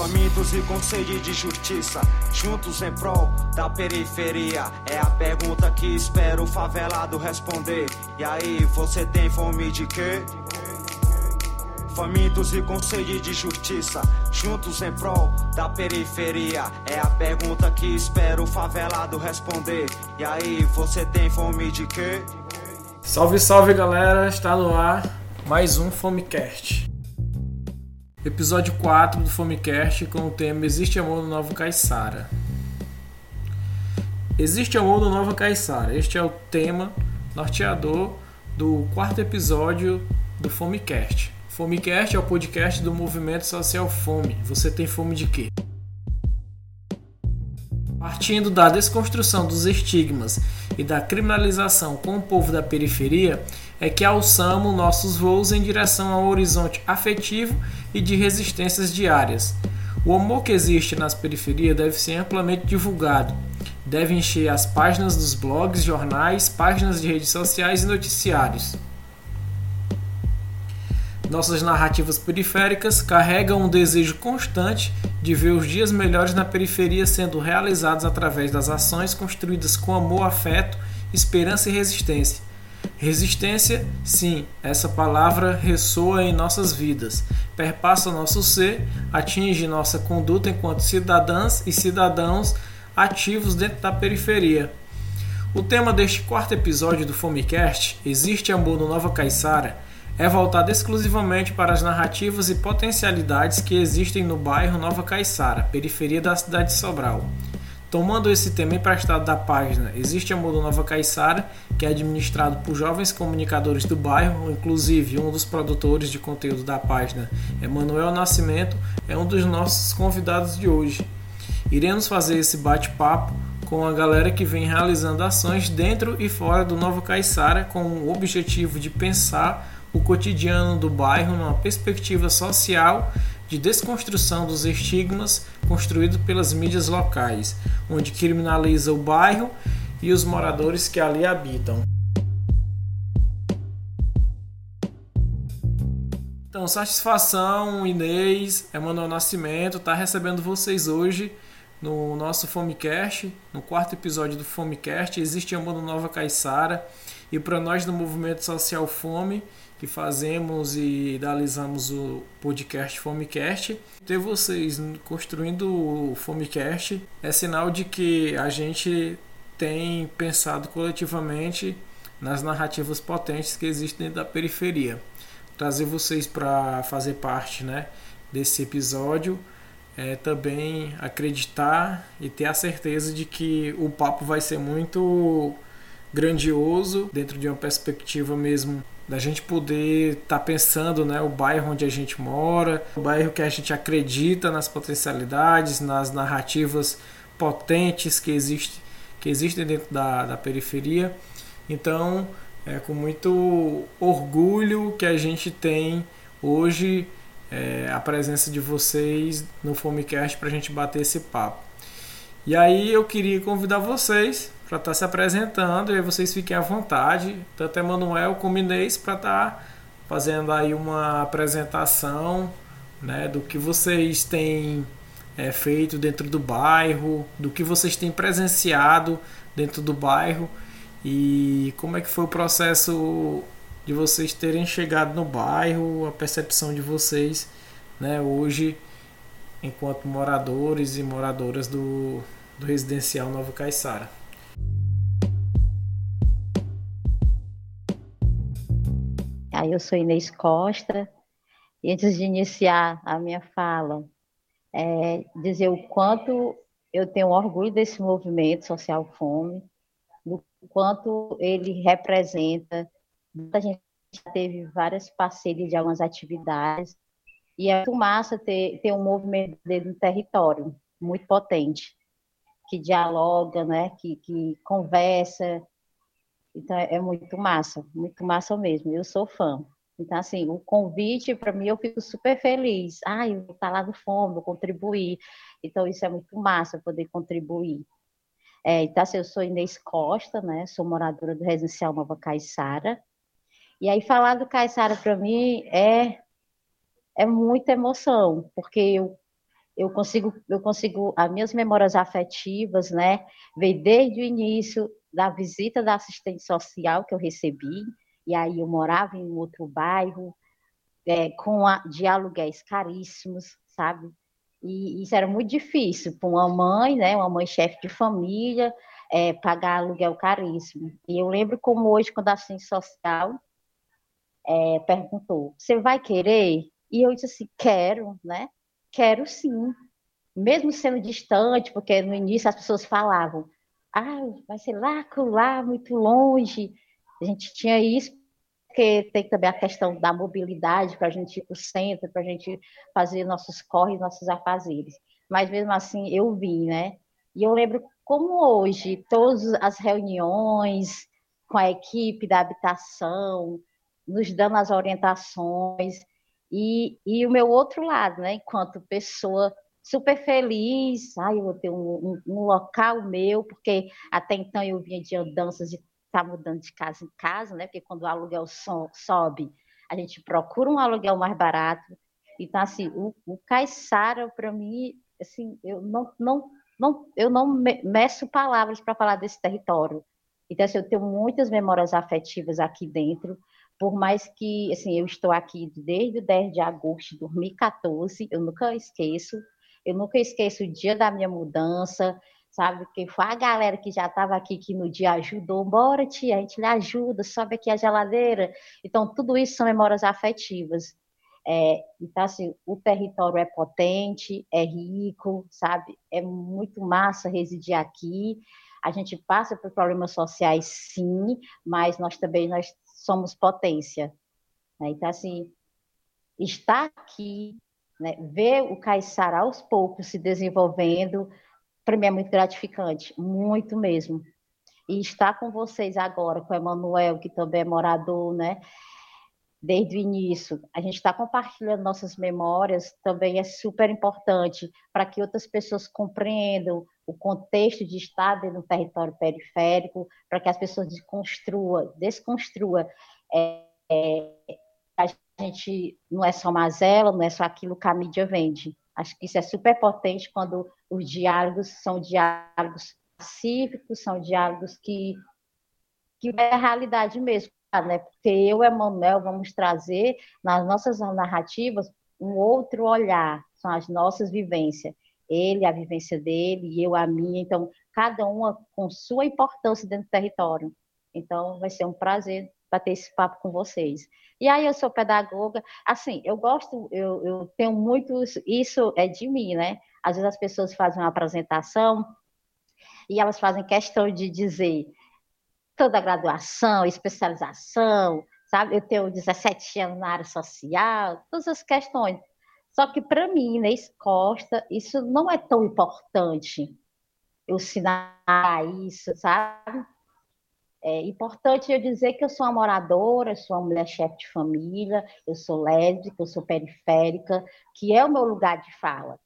Famintos e com sede de justiça, juntos em prol da periferia. É a pergunta que espero o favelado responder. E aí, você tem fome de quê? Famintos e com sede de justiça, juntos em prol da periferia. É a pergunta que espero o favelado responder. E aí, você tem fome de quê? Salve, salve galera, está no ar mais um Fomecast. Episódio 4 do Fomecast com o tema Existe Amor no Nova Caiçara. Existe Amor no Nova Caiçara. Este é o tema norteador do quarto episódio do Fomecast. Fomecast é o podcast do movimento social Fome. Você tem fome de quê? Partindo da desconstrução dos estigmas e da criminalização com o povo da periferia, é que alçamos nossos voos em direção ao horizonte afetivo e de resistências diárias. O amor que existe nas periferias deve ser amplamente divulgado, deve encher as páginas dos blogs, jornais, páginas de redes sociais e noticiários. Nossas narrativas periféricas carregam um desejo constante de ver os dias melhores na periferia sendo realizados através das ações construídas com amor, afeto, esperança e resistência. Resistência, sim, essa palavra ressoa em nossas vidas, perpassa nosso ser, atinge nossa conduta enquanto cidadãs e cidadãos ativos dentro da periferia. O tema deste quarto episódio do Fomecast, Existe Amor no Nova Caiçara, é voltada exclusivamente para as narrativas e potencialidades que existem no bairro Nova Caiçara, periferia da cidade de Sobral. Tomando esse tema emprestado da página Existe Amor do Nova Caiçara, que é administrado por jovens comunicadores do bairro, inclusive um dos produtores de conteúdo da página, Emanuel Nascimento, é um dos nossos convidados de hoje. Iremos fazer esse bate-papo com a galera que vem realizando ações dentro e fora do Nova Caiçara com o objetivo de pensar o cotidiano do bairro numa perspectiva social de desconstrução dos estigmas construídos pelas mídias locais, onde criminaliza o bairro e os moradores que ali habitam. Então, satisfação, Inês, Emanuel Nascimento, está recebendo vocês hoje no nosso Fomecast, no quarto episódio do Fomecast. Existe Amor no Nova Caiçara. E para nós do Movimento Social Fome, que fazemos e idealizamos o podcast Fomecast. Ter vocês construindo o Fomecast é sinal de que a gente tem pensado coletivamente nas narrativas potentes que existem dentro da periferia. Trazer vocês para fazer parte né, desse episódio é também acreditar e ter a certeza de que o papo vai ser muito grandioso dentro de uma perspectiva mesmo da gente poder estar tá pensando né, o bairro onde a gente mora, o bairro que a gente acredita nas potencialidades, nas narrativas potentes que, existe, que existem dentro da, da periferia. Então, é com muito orgulho que a gente tem hoje é, a presença de vocês no Fomecast para a gente bater esse papo. E aí eu queria convidar vocês para estar tá se apresentando e vocês fiquem à vontade, tanto Emanuel como Inês, para estar tá fazendo aí uma apresentação né, do que vocês têm é, feito dentro do bairro, do que vocês têm presenciado dentro do bairro e como é que foi o processo de vocês terem chegado no bairro, a percepção de vocês né, hoje enquanto moradores e moradoras do, do residencial Nova Caiçara. Aí eu sou Inês Costa, e antes de iniciar a minha fala, é dizer o quanto eu tenho orgulho desse movimento Social Fome, do quanto ele representa. A gente teve várias parcerias de algumas atividades, e é muito massa ter, ter um movimento dentro do território, muito potente, que dialoga, né, que, que conversa, então, é, é muito massa, muito massa mesmo. Eu sou fã. Então, assim, o convite, para mim, eu fico super feliz. Ah, eu vou estar lá no fundo, vou contribuir. Então, isso é muito massa, poder contribuir. É, então, assim, eu sou Inês Costa, né? Sou moradora do Residencial Nova Caiçara. E aí, falar do Caiçara, para mim, é, é muita emoção, porque eu, eu consigo, eu consigo, as minhas memórias afetivas, né, veio desde o início da visita da assistente social que eu recebi, e aí eu morava em outro bairro, é, com a, de aluguéis caríssimos, sabe? E isso era muito difícil para uma mãe, né, uma mãe chefe de família, é, pagar aluguel caríssimo. E eu lembro como hoje, quando a assistente social é, perguntou, você vai querer? E eu disse assim, quero, né? Quero sim. Mesmo sendo distante, porque no início as pessoas falavam, ah, vai ser lá, lá, muito longe. A gente tinha isso, porque tem também a questão da mobilidade para a gente ir para o centro, para a gente fazer nossos corres, nossos afazeres. Mas mesmo assim, eu vim, né? E eu lembro como hoje, todas as reuniões com a equipe da habitação, nos dando as orientações, e, e o meu outro lado, né, enquanto pessoa super feliz, ai, eu vou ter um, um, um, local meu, porque até então eu vinha de andanças de estar tá mudando de casa em casa, né, porque quando o aluguel so, sobe, a gente procura um aluguel mais barato, então, assim, o, o Caiçara, para mim, assim, eu não, não, não, eu não meço palavras para falar desse território. Então, assim, eu tenho muitas memórias afetivas aqui dentro, por mais que, assim, eu estou aqui desde o 10 de agosto de 2014, eu nunca esqueço, eu nunca esqueço o dia da minha mudança, sabe? Que foi a galera que já estava aqui que no dia ajudou, bora tia, a gente lhe ajuda, sobe aqui a geladeira. Então, tudo isso são memórias afetivas. É, então, assim, o território é potente, é rico, sabe? É muito massa residir aqui. A gente passa por problemas sociais, sim, mas nós também nós somos potência. Né? Então, assim, estar aqui, né, ver o Caiçara aos poucos se desenvolvendo, para mim é muito gratificante, muito mesmo. E estar com vocês agora, com o Emanuel, que também é morador, né? Desde o início, a gente está compartilhando nossas memórias, também é super importante para que outras pessoas compreendam o contexto de estar dentro do território periférico, para que as pessoas desconstrua, desconstrua é, é, gente não é só mazela, não é só aquilo que a mídia vende. Acho que isso é super potente quando os diálogos são diálogos pacíficos, são diálogos que, que é a realidade mesmo, né? Porque eu e Emanuel vamos trazer nas nossas narrativas um outro olhar, são as nossas vivências ele a vivência dele e eu a minha, então cada uma com sua importância dentro do território. Então vai ser um prazer bater esse papo com vocês. E aí eu sou pedagoga, assim, eu gosto, eu, eu tenho muito, isso é de mim, né? Às vezes as pessoas fazem uma apresentação e elas fazem questão de dizer toda a graduação, especialização, sabe? Eu tenho 17 anos na área social, todas as questões. Só que para mim, Inês Costa, isso não é tão importante. Eu ensinar isso, sabe? É importante eu dizer que eu sou uma moradora, sou uma mulher chefe de família, eu sou lésbica, eu sou periférica, que é o meu lugar de fala.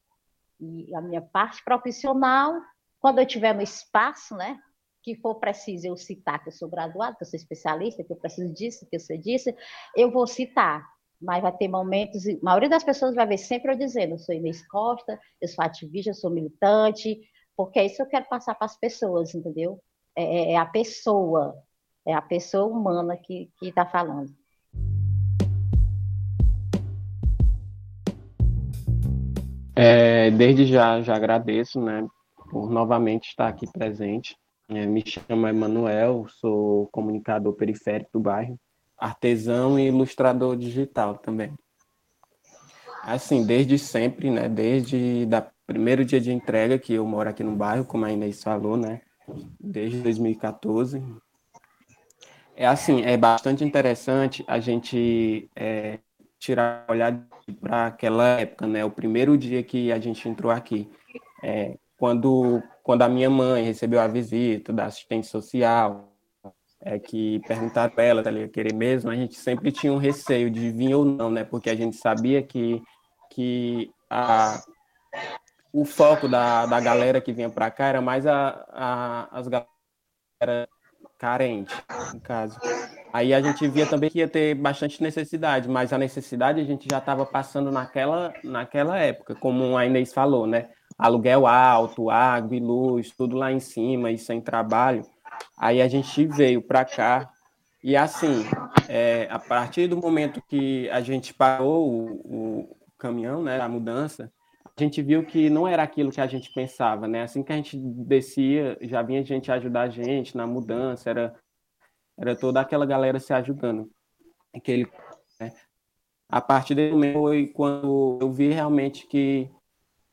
E a minha parte profissional, quando eu estiver no espaço, né, que for preciso eu citar que eu sou graduada, que eu sou especialista, que eu preciso disso, que eu sei disso, eu vou citar mas vai ter momentos, a maioria das pessoas vai ver sempre eu dizendo, eu sou Inês Costa, eu sou ativista, eu sou militante, porque é isso que eu quero passar para as pessoas, entendeu? É, é, é, a pessoa, é a pessoa humana que está falando. É, desde já, já agradeço, né, por novamente estar aqui presente. É, me chamo Emanuel, sou comunicador periférico do bairro artesão e ilustrador digital também. Assim, desde sempre, né? Desde da primeiro dia de entrega que eu moro aqui no bairro, como a Inês falou, né? Desde 2014. É assim, é bastante interessante a gente é, tirar olhar para aquela época, né? O primeiro dia que a gente entrou aqui, é, quando quando a minha mãe recebeu a visita da assistente social, é, que perguntaram para ela se ela ia querer mesmo, a gente sempre tinha um receio de vir ou não, né? Porque a gente sabia que, que a, o foco da, da galera que vinha para cá era mais a, a, as galera carente, no caso. Aí a gente via também que ia ter bastante necessidade, mas a necessidade a gente já estava passando naquela, naquela época, como a Inês falou, né? Aluguel alto, água e luz, tudo lá em cima e sem trabalho. Aí a gente veio para cá e assim, é, a partir do momento que a gente parou o, o caminhão, né, a mudança, a gente viu que não era aquilo que a gente pensava, né? Assim que a gente descia, já vinha gente ajudar a gente na mudança, era era toda aquela galera se ajudando. Aquele, né? A partir desse momento foi quando eu vi realmente que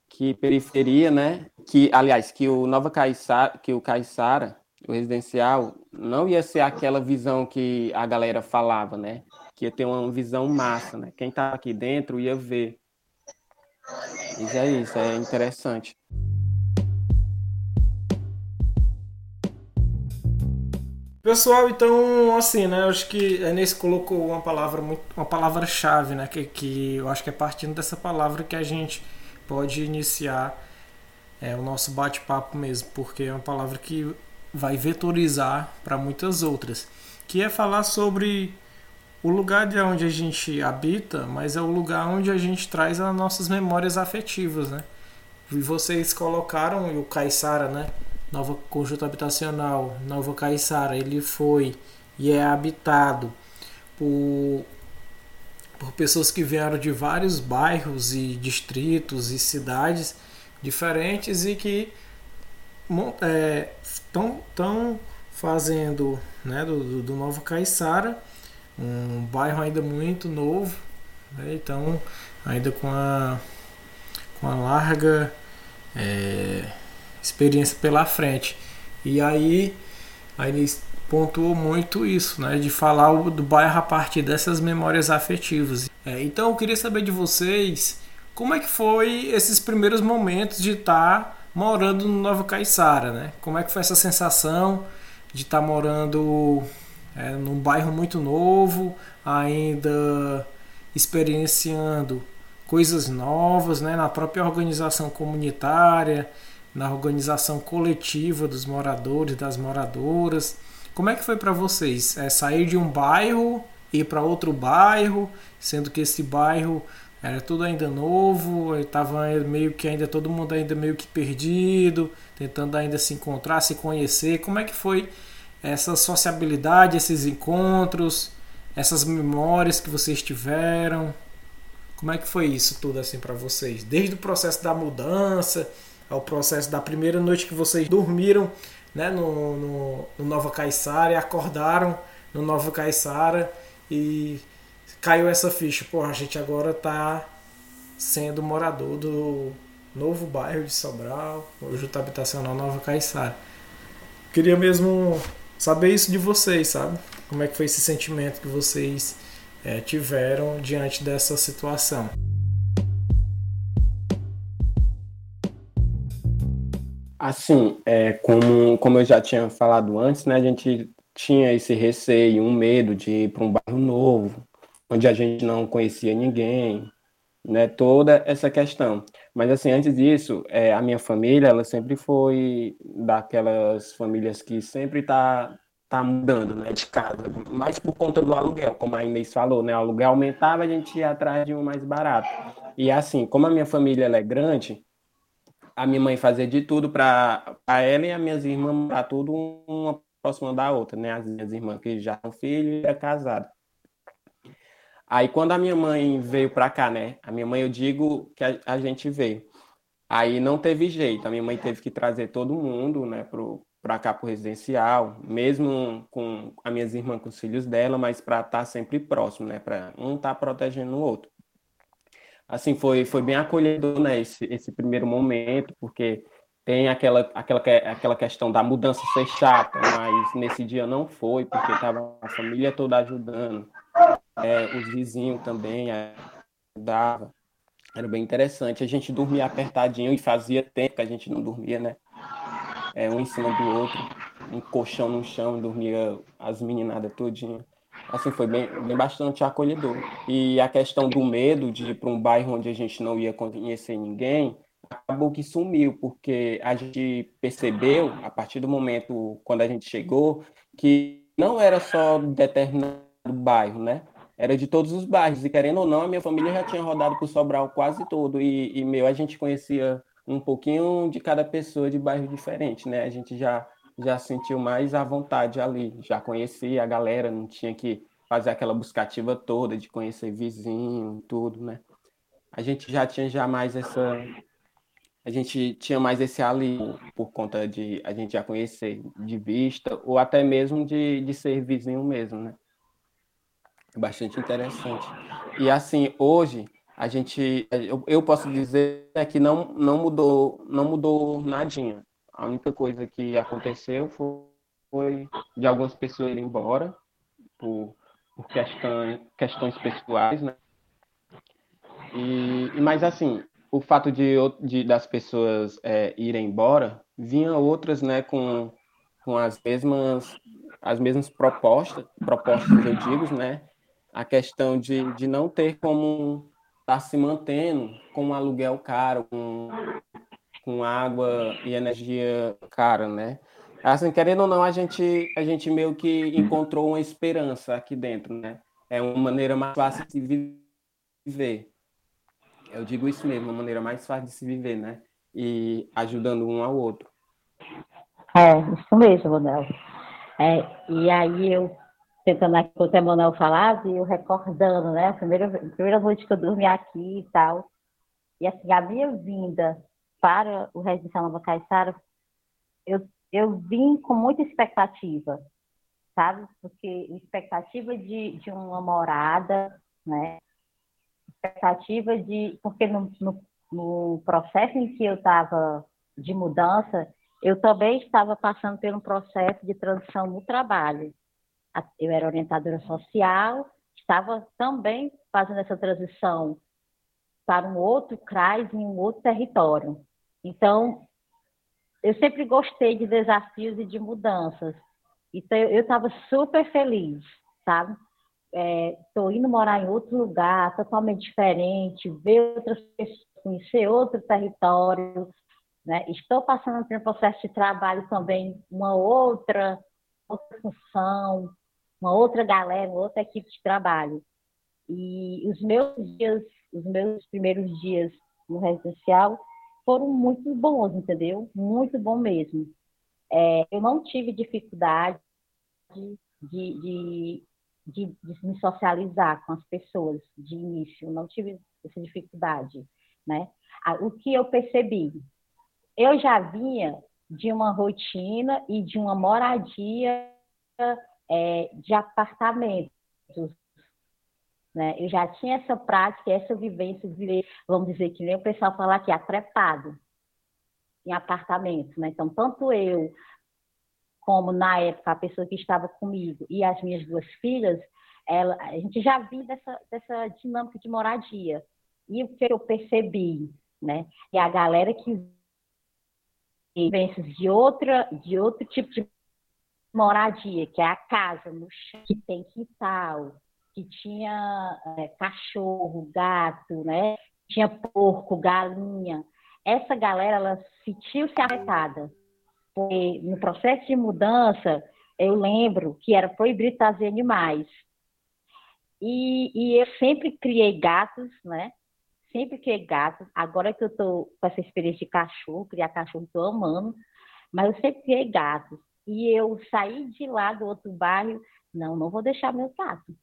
que periferia, né? Que aliás, que o Nova Caiçara, que o Caiçara, o residencial, não ia ser aquela visão que a galera falava, né? Que ia ter uma visão massa, né? Quem tá aqui dentro ia ver. Isso é isso, é interessante. Pessoal, então, assim, né? Eu acho que a Inês colocou uma palavra muito, uma palavra-chave, né? Que, que eu acho que é partindo dessa palavra que a gente pode iniciar é, o nosso bate-papo mesmo, porque é uma palavra que vai vetorizar para muitas outras, que é falar sobre o lugar de onde a gente habita, mas é o lugar onde a gente traz as nossas memórias afetivas, né? E vocês colocaram o Caiçara, né? Nova Conjunto Habitacional, Nova Caiçara, ele foi e é habitado por, por pessoas que vieram de vários bairros e distritos e cidades diferentes e que estão é, fazendo né, do, do, Nova Caiçara um bairro ainda muito novo, né, então ainda com a, com a larga é, experiência pela frente. E aí a Inês pontuou muito isso, né? De falar do bairro a partir dessas memórias afetivas. É, então eu queria saber de vocês como é que foi esses primeiros momentos de estar tá morando no Nova Caiçara, né? Como é que foi essa sensação de estar tá morando é, num bairro muito novo, ainda experienciando coisas novas, né? Na própria organização comunitária, na organização coletiva dos moradores, das moradoras. Como é que foi para vocês? É sair de um bairro ir para outro bairro, sendo que esse bairro era tudo ainda novo, estava meio que ainda todo mundo ainda meio que perdido, tentando ainda se encontrar, se conhecer. Como é que foi essa sociabilidade, esses encontros, essas memórias que vocês tiveram? Como é que foi isso tudo assim para vocês? Desde o processo da mudança, ao processo da primeira noite que vocês dormiram né, no, no, no Nova Caiçara e acordaram no Nova Caiçara e caiu essa ficha. Pô, a gente agora tá sendo morador do novo bairro de Sobral, o Juta Habitacional Nova Caiçara. Queria mesmo saber isso de vocês, sabe? Como é que foi esse sentimento que vocês é, tiveram diante dessa situação? Assim, é, como, como eu já tinha falado antes, né, a gente tinha esse receio, um medo de ir para um bairro novo, onde a gente não conhecia ninguém, né, toda essa questão. Mas assim, antes disso, é, a minha família, ela sempre foi daquelas famílias que sempre tá tá mudando, né, de casa, mas por conta do aluguel, como a Inês falou, né, o aluguel aumentava, a gente ia atrás de um mais barato. E assim, como a minha família é grande, a minha mãe fazia de tudo para ela e as minhas irmãs para tudo uma próxima da outra, né? As minhas irmãs que já são filhos e é casada. Aí quando a minha mãe veio para cá, né? A minha mãe eu digo que a, a, gente veio. Aí não teve jeito, a minha mãe teve que trazer todo mundo, né, pro para cá pro residencial, mesmo com as minhas irmãs com os filhos dela, mas para estar tá sempre próximo, né, para um estar tá protegendo o outro assim, foi, foi bem acolhedor, né, esse, esse primeiro momento, porque tem aquela, aquela, aquela questão da mudança ser chata, mas nesse dia não foi, porque estava a família toda ajudando, é, os vizinhos também ajudavam, era bem interessante. A gente dormia apertadinho e fazia tempo que a gente não dormia, né? É, um em cima do outro, um colchão no chão, dormia as meninadas todinha assim, foi bem, bem bastante acolhedor. E a questão do medo de ir para um bairro onde a gente não ia conhecer ninguém, acabou que sumiu, porque a gente percebeu, a partir do momento quando a gente chegou, que não era só determinado bairro, né? Era de todos os bairros. E querendo ou não, a minha família já tinha rodado por Sobral quase todo. E, e meu, a gente conhecia um pouquinho de cada pessoa de bairro diferente, né? A gente já já sentiu mais à vontade ali, já conhecia a galera, não tinha que fazer aquela buscativa toda de conhecer vizinho, tudo, né? A gente já tinha já mais essa a gente tinha mais esse ali por conta de a gente já conhecer de vista ou até mesmo de, de ser vizinho mesmo, né? Bastante interessante. E assim, hoje a gente eu, posso dizer que não não mudou, não mudou nadinha. A única coisa que aconteceu foi, foi de algumas pessoas irem embora por, por questões, questões pessoais, né? E, mas assim, o fato de, de das pessoas é, irem embora, vinha outras, né, com, com as mesmas as mesmas propostas, propostas eu digo, né? A questão de, de não ter como estar tá se mantendo com um aluguel caro, com, com água e energia cara, né? Assim, querendo ou não, a gente, a gente meio que encontrou uma esperança aqui dentro, né? É uma maneira mais fácil de viver. Eu digo isso mesmo, uma maneira mais fácil de se viver, né? E ajudando um ao outro. É, isso mesmo, Manuel. É, e aí eu, tentando aqui o que Manuel falava, e eu recordando, né? A primeira, a primeira noite que eu dormi aqui e tal. E assim, a minha vinda para o Residencial Nova Caiçara, eu, eu vim com muita expectativa, sabe? Porque expectativa de, de uma morada, né? Expectativa de. Porque no, no, no processo em que eu estava de mudança, eu também estava passando por um processo de transição no trabalho. Eu era orientadora social, estava também fazendo essa transição para um outro CRAS em um outro território. Então, eu sempre gostei de desafios e de mudanças. Então, eu estava super feliz, sabe? Estou é, indo morar em outro lugar, totalmente diferente, ver outras pessoas, conhecer outro território. Né? Estou passando por um processo de trabalho também, uma outra, outra função, uma outra galera, uma outra equipe de trabalho. E os meus dias, os meus primeiros dias no residencial, foram muito bons, entendeu? Muito bom mesmo. É, eu não tive dificuldade de, de, de, de, me socializar com as pessoas de início, não tive essa dificuldade, né? O que eu percebi, eu já vinha de uma rotina e de uma moradia é, de apartamentos, né? Eu já tinha essa prática, essa vivência de vamos dizer, que nem o pessoal fala aqui, atrepado em apartamento. Né? Então, tanto eu, como na época a pessoa que estava comigo e as minhas duas filhas, ela, a gente já vinha dessa, dessa dinâmica de moradia. E o que eu percebi, né? E a galera que vivências de outra, de outro tipo de moradia, que é a casa no chão, que tem quintal, que tinha é, cachorro, gato, né? Tinha porco, galinha. Essa galera, ela sentiu-se afetada. Porque no processo de mudança, eu lembro que era proibido trazer animais. E, e eu sempre criei gatos, né? Sempre criei gatos. Agora que eu estou com essa experiência de cachorro, criar cachorro, estou amando. Mas eu sempre criei gatos. E eu saí de lá do outro bairro, não, não vou deixar meus gatos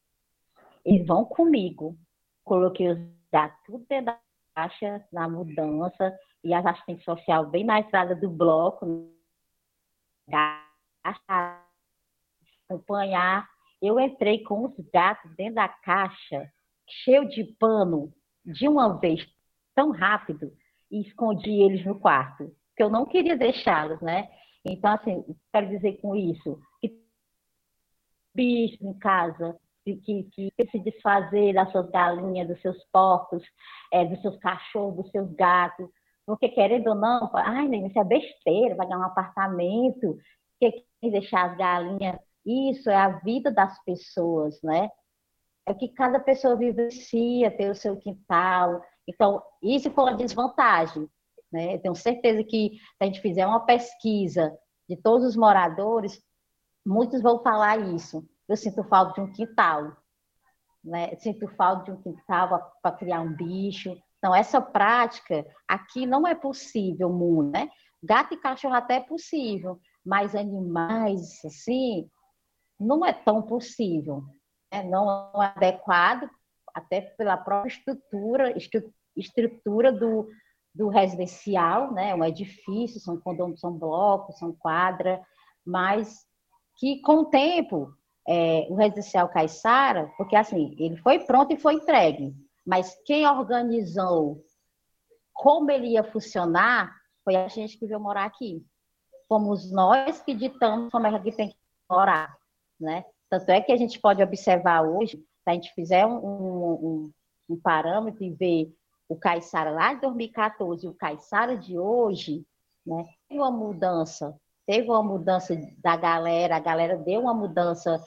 eles vão comigo. Coloquei os dados tudo dentro da caixa, na mudança, e as assistentes social bem na estrada do bloco, acompanhar. Eu entrei com os gatos dentro da caixa, cheio de pano, de uma vez, tão rápido, e escondi eles no quarto, porque eu não queria deixá-los, né? Então, assim, quero dizer com isso, que bicho em casa, que, que, se desfazer das suas galinhas, dos seus porcos, é, dos seus cachorros, dos seus gatos. Porque, querendo ou não, ai, isso é besteira, vai ganhar um apartamento, que deixar as galinhas. Isso é a vida das pessoas, né? É que cada pessoa vivencia, ter o seu quintal. Então, isso foi uma desvantagem. Né? Eu tenho certeza que se a gente fizer uma pesquisa de todos os moradores, muitos vão falar isso. Eu sinto falta de um quintal, né? Sinto falta de um quintal para criar um bicho. Então, essa prática aqui não é possível muito, né? Gato e cachorro até é possível, mas animais, assim, não é tão possível. Né? Não é adequado, até pela própria estrutura, estrutura do, do residencial, né? Um edifício, são condomínios, são blocos, são quadra, mas que com o tempo é, o residencial Caiçara, porque assim, ele foi pronto e foi entregue, mas quem organizou como ele ia funcionar foi a gente que veio morar aqui. Fomos nós que ditamos como é que tem que morar, né? Tanto é que a gente pode observar hoje, se a gente fizer um, um, um parâmetro e ver o Caiçara lá de 2014 e o Caiçara de hoje, né? Teve uma mudança, teve uma mudança da galera, a galera deu uma mudança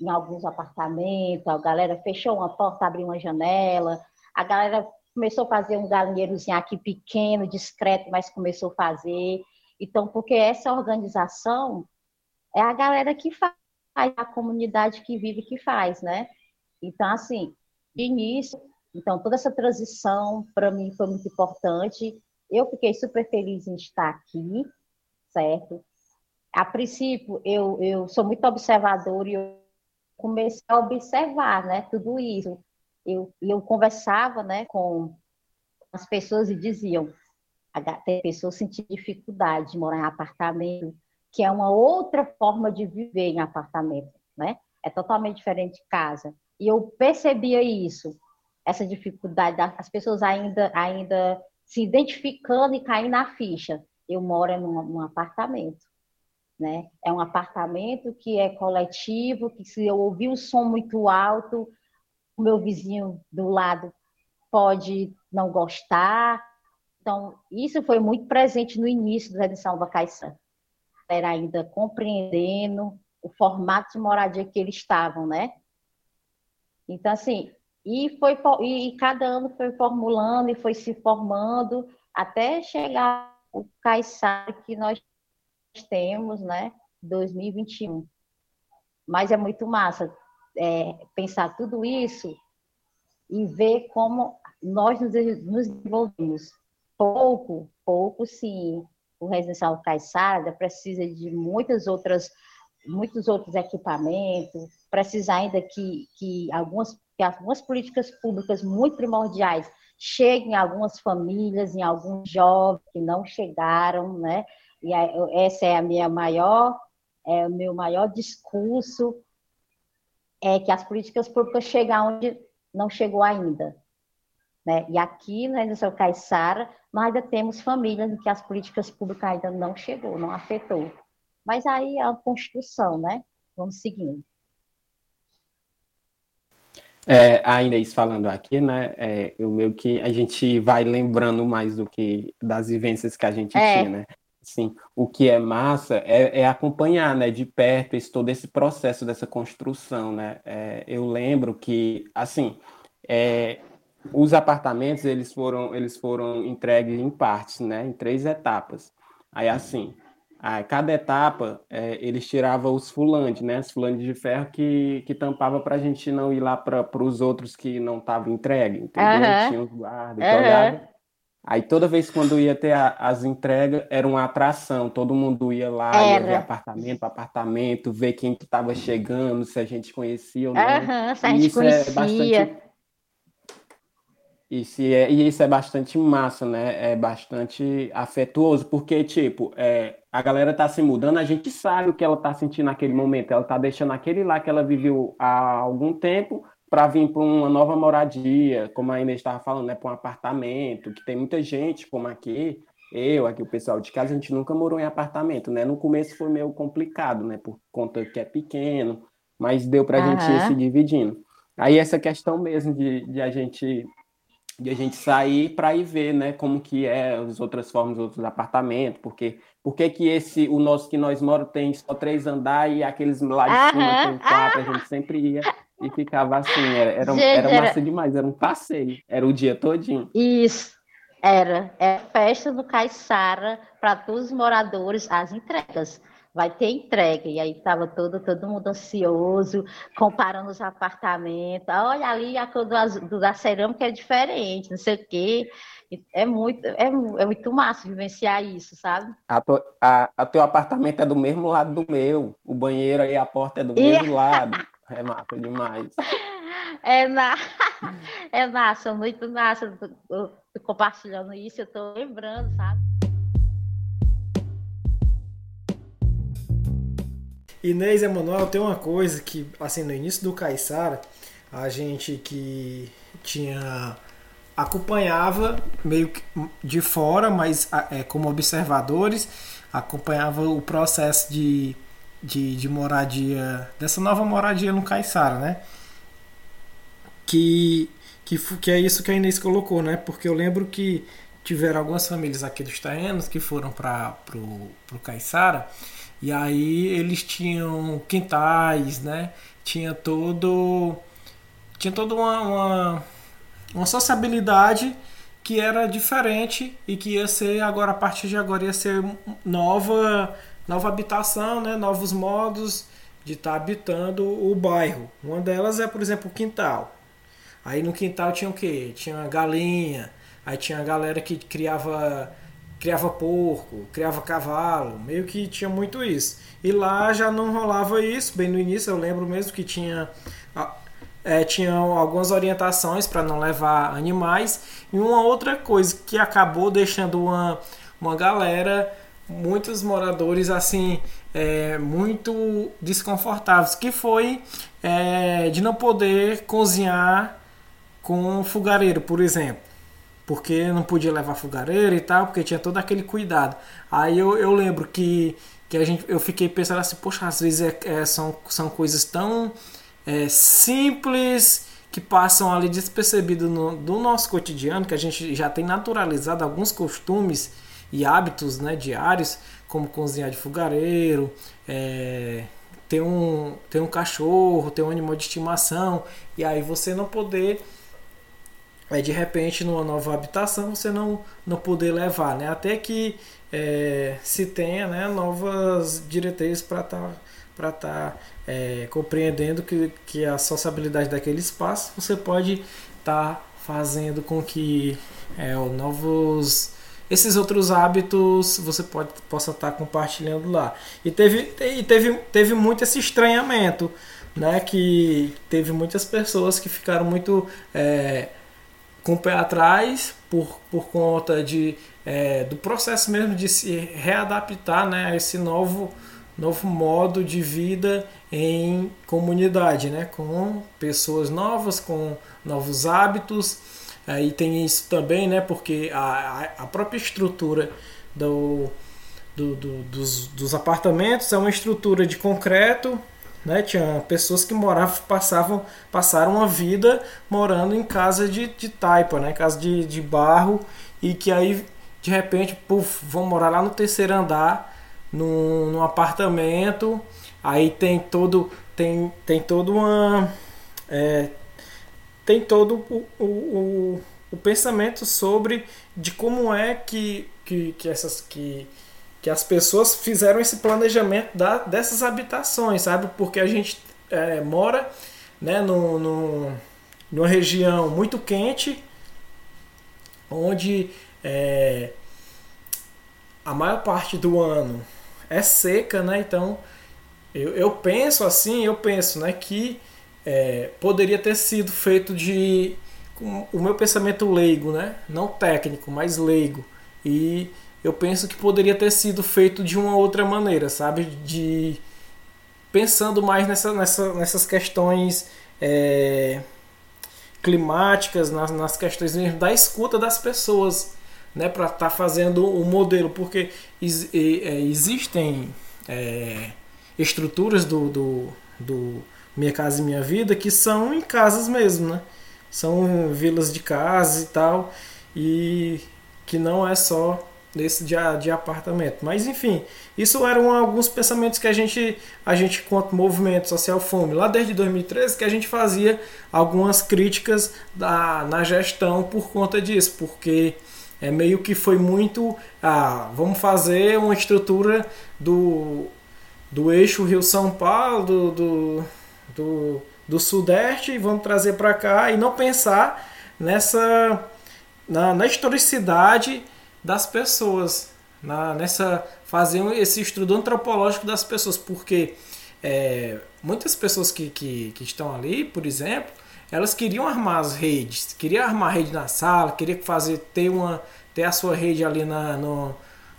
em alguns apartamentos, a galera fechou uma porta, abriu uma janela, a galera começou a fazer um galinheirozinho aqui pequeno, discreto, mas começou a fazer. Então, porque essa organização é a galera que faz, a comunidade que vive que faz, né? Então, assim, de início, então toda essa transição para mim foi muito importante. Eu fiquei super feliz em estar aqui, certo? A princípio, eu, eu sou muito observadora e eu comecei a observar, né, tudo isso. Eu, eu conversava, né, com as pessoas e diziam, tem pessoas sentindo dificuldade de morar em apartamento, que é uma outra forma de viver em apartamento, né? É totalmente diferente de casa. E eu percebia isso, essa dificuldade, as pessoas ainda, ainda se identificando e caindo na ficha. Eu moro num, num apartamento né? É um apartamento que é coletivo, que se eu ouvir um som muito alto, o meu vizinho do lado pode não gostar. Então, isso foi muito presente no início da edição da Caiçã. Era ainda compreendendo o formato de moradia que eles estavam, né? Então, assim, e, foi, e cada ano foi formulando e foi se formando até chegar o Caiçara que nós temos, né, 2021. Mas é muito massa é, pensar tudo isso e ver como nós nos, nos desenvolvemos. Pouco, pouco sim. O residencial Caiçada precisa de muitas outras, muitos outros equipamentos, precisa ainda que, que, algumas, que algumas políticas públicas muito primordiais cheguem em algumas famílias, em alguns jovens que não chegaram, né? E essa é a minha maior, é o meu maior discurso, é que as políticas públicas chegam onde não chegou ainda. Né? E aqui na Redenção Caiçara, nós ainda temos famílias em que as políticas públicas ainda não chegou, não afetou. Mas aí é a construção, né? Vamos seguindo. É, ainda isso falando aqui, né? É, eu meio que a gente vai lembrando mais do que das vivências que a gente é. tinha, né? Sim, o que é massa é, é, acompanhar, né, de perto esse, todo esse processo dessa construção, né? É, eu lembro que, assim, é, os apartamentos eles foram eles foram entregues em partes, né, em três etapas. Aí, assim, a cada etapa é, eles tiravam os fulantes, né, os fulantes de ferro que, que tampava para a gente não ir lá para os outros que não estavam entregues, entendeu? Uhum. Tinha os guardas que uhum. olhavam Aí toda vez quando ia ter a, as entregas, era uma atração. Todo mundo ia lá, ia ver apartamento, apartamento, ver quem que estava chegando, se a gente conhecia ou não. Uhum, se a gente isso conhecia. é bastante. Isso é, e isso é bastante massa, né? É bastante afetuoso, porque, tipo, é, a galera tá se mudando, a gente sabe o que ela tá sentindo naquele momento. Ela tá deixando aquele lá que ela viveu há algum tempo para vir para uma nova moradia, como a Inês estava falando, né, para um apartamento, que tem muita gente, como aqui, eu, aqui o pessoal de casa, a gente nunca morou em apartamento, né? No começo foi meio complicado, né, por conta que é pequeno, mas deu para a uhum. gente ir se dividindo. Aí essa questão mesmo de, de a gente de a gente sair para ir ver, né, como que é as outras formas, os outros apartamentos, porque por que que esse, o nosso que nós moramos tem só três andares e aqueles lá de cima tem quatro, a gente sempre ia e ficava assim, era, era, Gente, era massa era... demais, era um passeio, era o dia todinho. Isso, era, é festa do Caiçara para todos os moradores, as entregas. Vai ter entrega. E aí estava todo, todo mundo ansioso, comparando os apartamentos. Olha ali a cor do, do, da cerâmica é diferente, não sei o quê. É muito, é, é muito massa vivenciar isso, sabe? A, to, a, a teu apartamento é do mesmo lado do meu, o banheiro e a porta é do mesmo lado. É massa demais. É, na... é massa, muito massa. Eu compartilhando isso, eu tô lembrando, sabe? Inês Emanuel, tem uma coisa que, assim, no início do Caissara, a gente que tinha acompanhava meio que de fora, mas é, como observadores, acompanhava o processo de, de, de moradia, dessa nova moradia no Caiçara, né? Que, que, que é isso que a Inês colocou, né? Porque eu lembro que tiveram algumas famílias aqui dos terrenos que foram para o Caiçara e aí eles tinham quintais, né? Tinha todo tinha toda uma, uma uma sociabilidade que era diferente e que ia ser agora a partir de agora ia ser nova nova habitação, né, novos modos de estar tá habitando o bairro. Uma delas é, por exemplo, o quintal. Aí no quintal tinha o quê? Tinha galinha, aí tinha a galera que criava criava porco, criava cavalo, meio que tinha muito isso. E lá já não rolava isso, bem no início eu lembro mesmo que tinha é, tinham algumas orientações para não levar animais. E uma outra coisa que acabou deixando uma, uma galera, muitos moradores assim, é, muito desconfortáveis, que foi é, de não poder cozinhar com fogareiro, por exemplo. Porque não podia levar fogareiro e tal, porque tinha todo aquele cuidado. Aí eu, eu lembro que, que a gente, eu fiquei pensando assim, poxa, às vezes é, é, são, são coisas tão é, simples que passam ali despercebido no, do nosso cotidiano, que a gente já tem naturalizado alguns costumes e hábitos né, diários, como cozinhar de fogareiro, é, ter, um, ter um cachorro, ter um animal de estimação, e aí você não poder, é, de repente, numa nova habitação, você não, não poder levar, né? até que é, se tenha né, novas diretrizes para estar tá para estar tá, é, compreendendo que, que a sociabilidade daquele espaço você pode estar tá fazendo com que é, novos esses outros hábitos você pode possa estar tá compartilhando lá e teve e teve teve muito esse estranhamento né que teve muitas pessoas que ficaram muito é, com o pé atrás por, por conta de é, do processo mesmo de se readaptar né, a esse novo novo modo de vida em comunidade, né? com pessoas novas, com novos hábitos. Aí tem isso também, né? porque a, a própria estrutura do, do, do, dos, dos apartamentos é uma estrutura de concreto. Né? Tinha pessoas que moravam, passavam, passaram uma vida morando em casa de, de taipa, né? casa de, de barro, e que aí de repente puf, vão morar lá no terceiro andar num, num apartamento, aí tem todo tem, tem todo uma é, tem todo o, o, o, o, pensamento sobre de como é que, que, que essas que, que as pessoas fizeram esse planejamento da, dessas habitações, sabe? Porque a gente é, mora né, no, no, numa região muito quente, onde é, a maior parte do ano é seca, né? Então eu, eu penso assim, eu penso, né, que é, poderia ter sido feito de o meu pensamento leigo, né? Não técnico, mas leigo. E eu penso que poderia ter sido feito de uma outra maneira, sabe? De pensando mais nessa, nessa, nessas questões é, climáticas, nas, nas questões da escuta das pessoas né, para estar tá fazendo o modelo, porque is, é, existem é, estruturas do, do, do, Minha Casa e Minha Vida que são em casas mesmo, né? São vilas de casas e tal, e que não é só desse de, de apartamento. Mas enfim, isso eram alguns pensamentos que a gente, a gente quanto movimento social fome, lá desde 2013, que a gente fazia algumas críticas da, na gestão por conta disso, porque é meio que foi muito. Ah, vamos fazer uma estrutura do do eixo Rio-São Paulo, do, do, do, do Sudeste, e vamos trazer para cá e não pensar nessa na, na historicidade das pessoas, na, nessa fazer esse estudo antropológico das pessoas, porque é, muitas pessoas que, que, que estão ali, por exemplo, elas queriam armar as redes, queriam armar a rede na sala, queria fazer ter uma ter a sua rede ali na, no,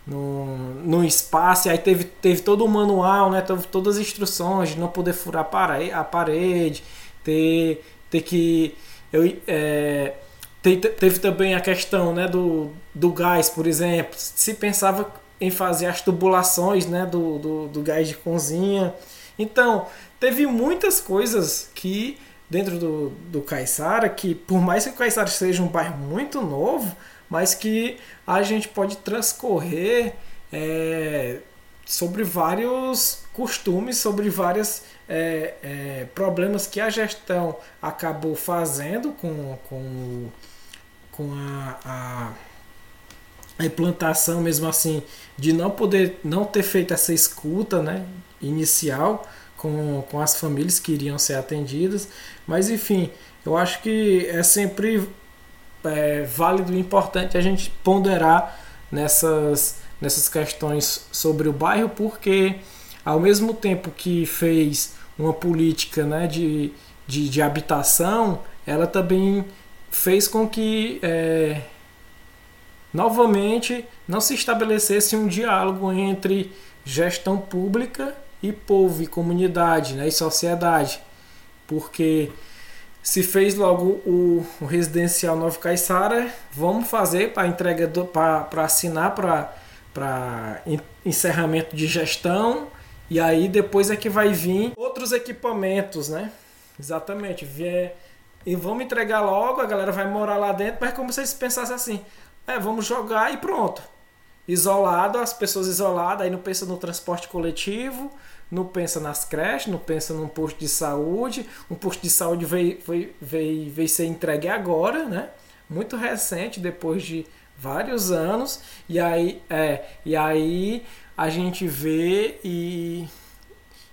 no, no espaço, e aí teve, teve todo o manual, né? Teve todas as instruções de não poder furar a parede, a parede ter, ter que. Eu, é, teve também a questão né, do, do gás, por exemplo. Se pensava em fazer as tubulações né, do, do, do gás de cozinha. Então, teve muitas coisas que dentro do, do Caiçara, que por mais que o Caiçara seja um bairro muito novo, mas que a gente pode transcorrer é, sobre vários costumes, sobre vários é, é, problemas que a gestão acabou fazendo com, com, com a, a, a implantação mesmo assim de não poder não ter feito essa escuta né, inicial com, com as famílias que iriam ser atendidas. Mas enfim eu acho que é sempre é, válido e importante a gente ponderar nessas, nessas questões sobre o bairro, porque ao mesmo tempo que fez uma política né, de, de, de habitação, ela também fez com que é, novamente não se estabelecesse um diálogo entre gestão pública e povo e comunidade né, e sociedade. Porque se fez logo o, o residencial Novo Caiçara, vamos fazer para entrega para assinar para encerramento de gestão e aí depois é que vai vir outros equipamentos, né? Exatamente, vier e vamos entregar logo, a galera vai morar lá dentro, mas como vocês pensassem assim, é, vamos jogar e pronto. Isolado, as pessoas isoladas, aí não pensa no transporte coletivo, não pensa nas creches, não pensa num posto de saúde. Um posto de saúde veio, veio, veio, veio ser entregue agora, né? Muito recente, depois de vários anos. E aí, é, e aí a gente vê e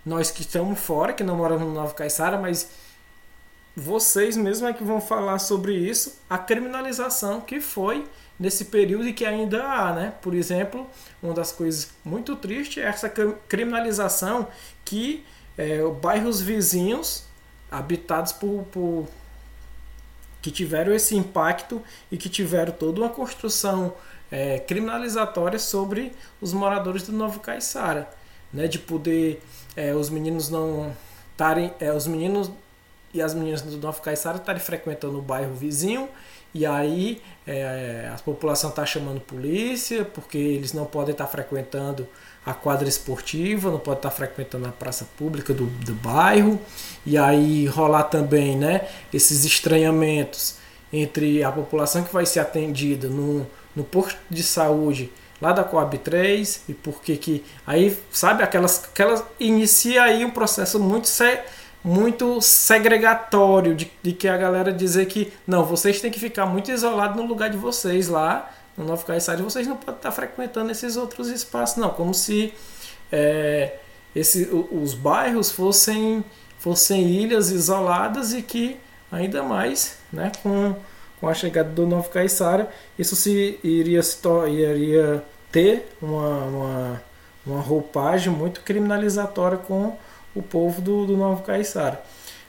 nós que estamos fora, que não moramos no Nova Caiçara, mas vocês mesmos é que vão falar sobre isso, a criminalização que foi nesse período e que ainda há, né? Por exemplo, uma das coisas muito tristes é essa criminalização que é, bairros vizinhos habitados por, por que tiveram esse impacto e que tiveram toda uma construção é, criminalizatória sobre os moradores do Novo Caiçara, né? De poder é, os meninos não estarem, é, os meninos e as meninas do Novo Caiçara estarem frequentando o bairro vizinho e aí é, a população está chamando polícia porque eles não podem estar tá frequentando a quadra esportiva, não podem estar tá frequentando a praça pública do, do bairro. E aí rolar também né, esses estranhamentos entre a população que vai ser atendida no, no posto de saúde lá da Coab 3 e porque que aí sabe aquelas aquelas inicia aí um processo muito sério muito segregatório de, de, que a galera dizer que não, vocês têm que ficar muito isolados no lugar de vocês lá no Novo Caiçara, vocês não podem estar frequentando esses outros espaços, não, como se é, esse, os bairros fossem, fossem ilhas isoladas e que ainda mais, né, com, com a chegada do Novo Caiçara, isso se iria, se iria ter uma, uma, uma roupagem muito criminalizatória com o povo do, do Novo Caiçara.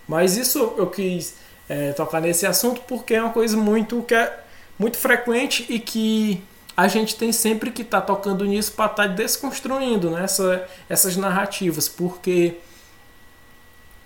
Mas isso eu quis é, tocar nesse assunto porque é uma coisa muito que é muito frequente e que a gente tem sempre que estar tá tocando nisso para estar tá desconstruindo né, essa, essas narrativas, porque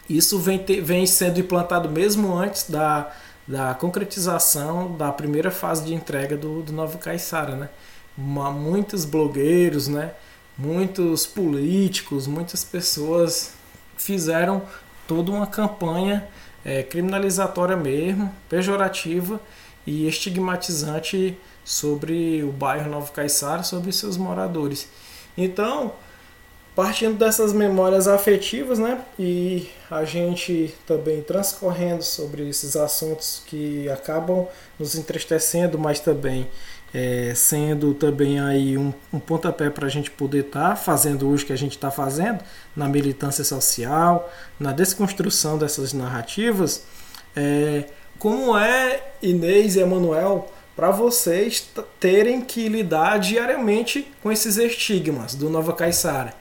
isso vem, ter, vem sendo implantado mesmo antes da, da concretização da primeira fase de entrega do, do Novo Caiçara. Né? Uma, muitos blogueiros, né? muitos políticos, muitas pessoas fizeram toda uma campanha é, criminalizatória mesmo, pejorativa e estigmatizante sobre o bairro Novo Caiçara, sobre seus moradores. Então, partindo dessas memórias afetivas, né? E a gente também transcorrendo sobre esses assuntos que acabam nos entristecendo, mas também é, sendo também aí um, um pontapé para a gente poder estar tá fazendo hoje o que a gente está fazendo na militância social, na desconstrução dessas narrativas. É, como é Inês e Emanuel para vocês terem que lidar diariamente com esses estigmas do Nova Caiçara?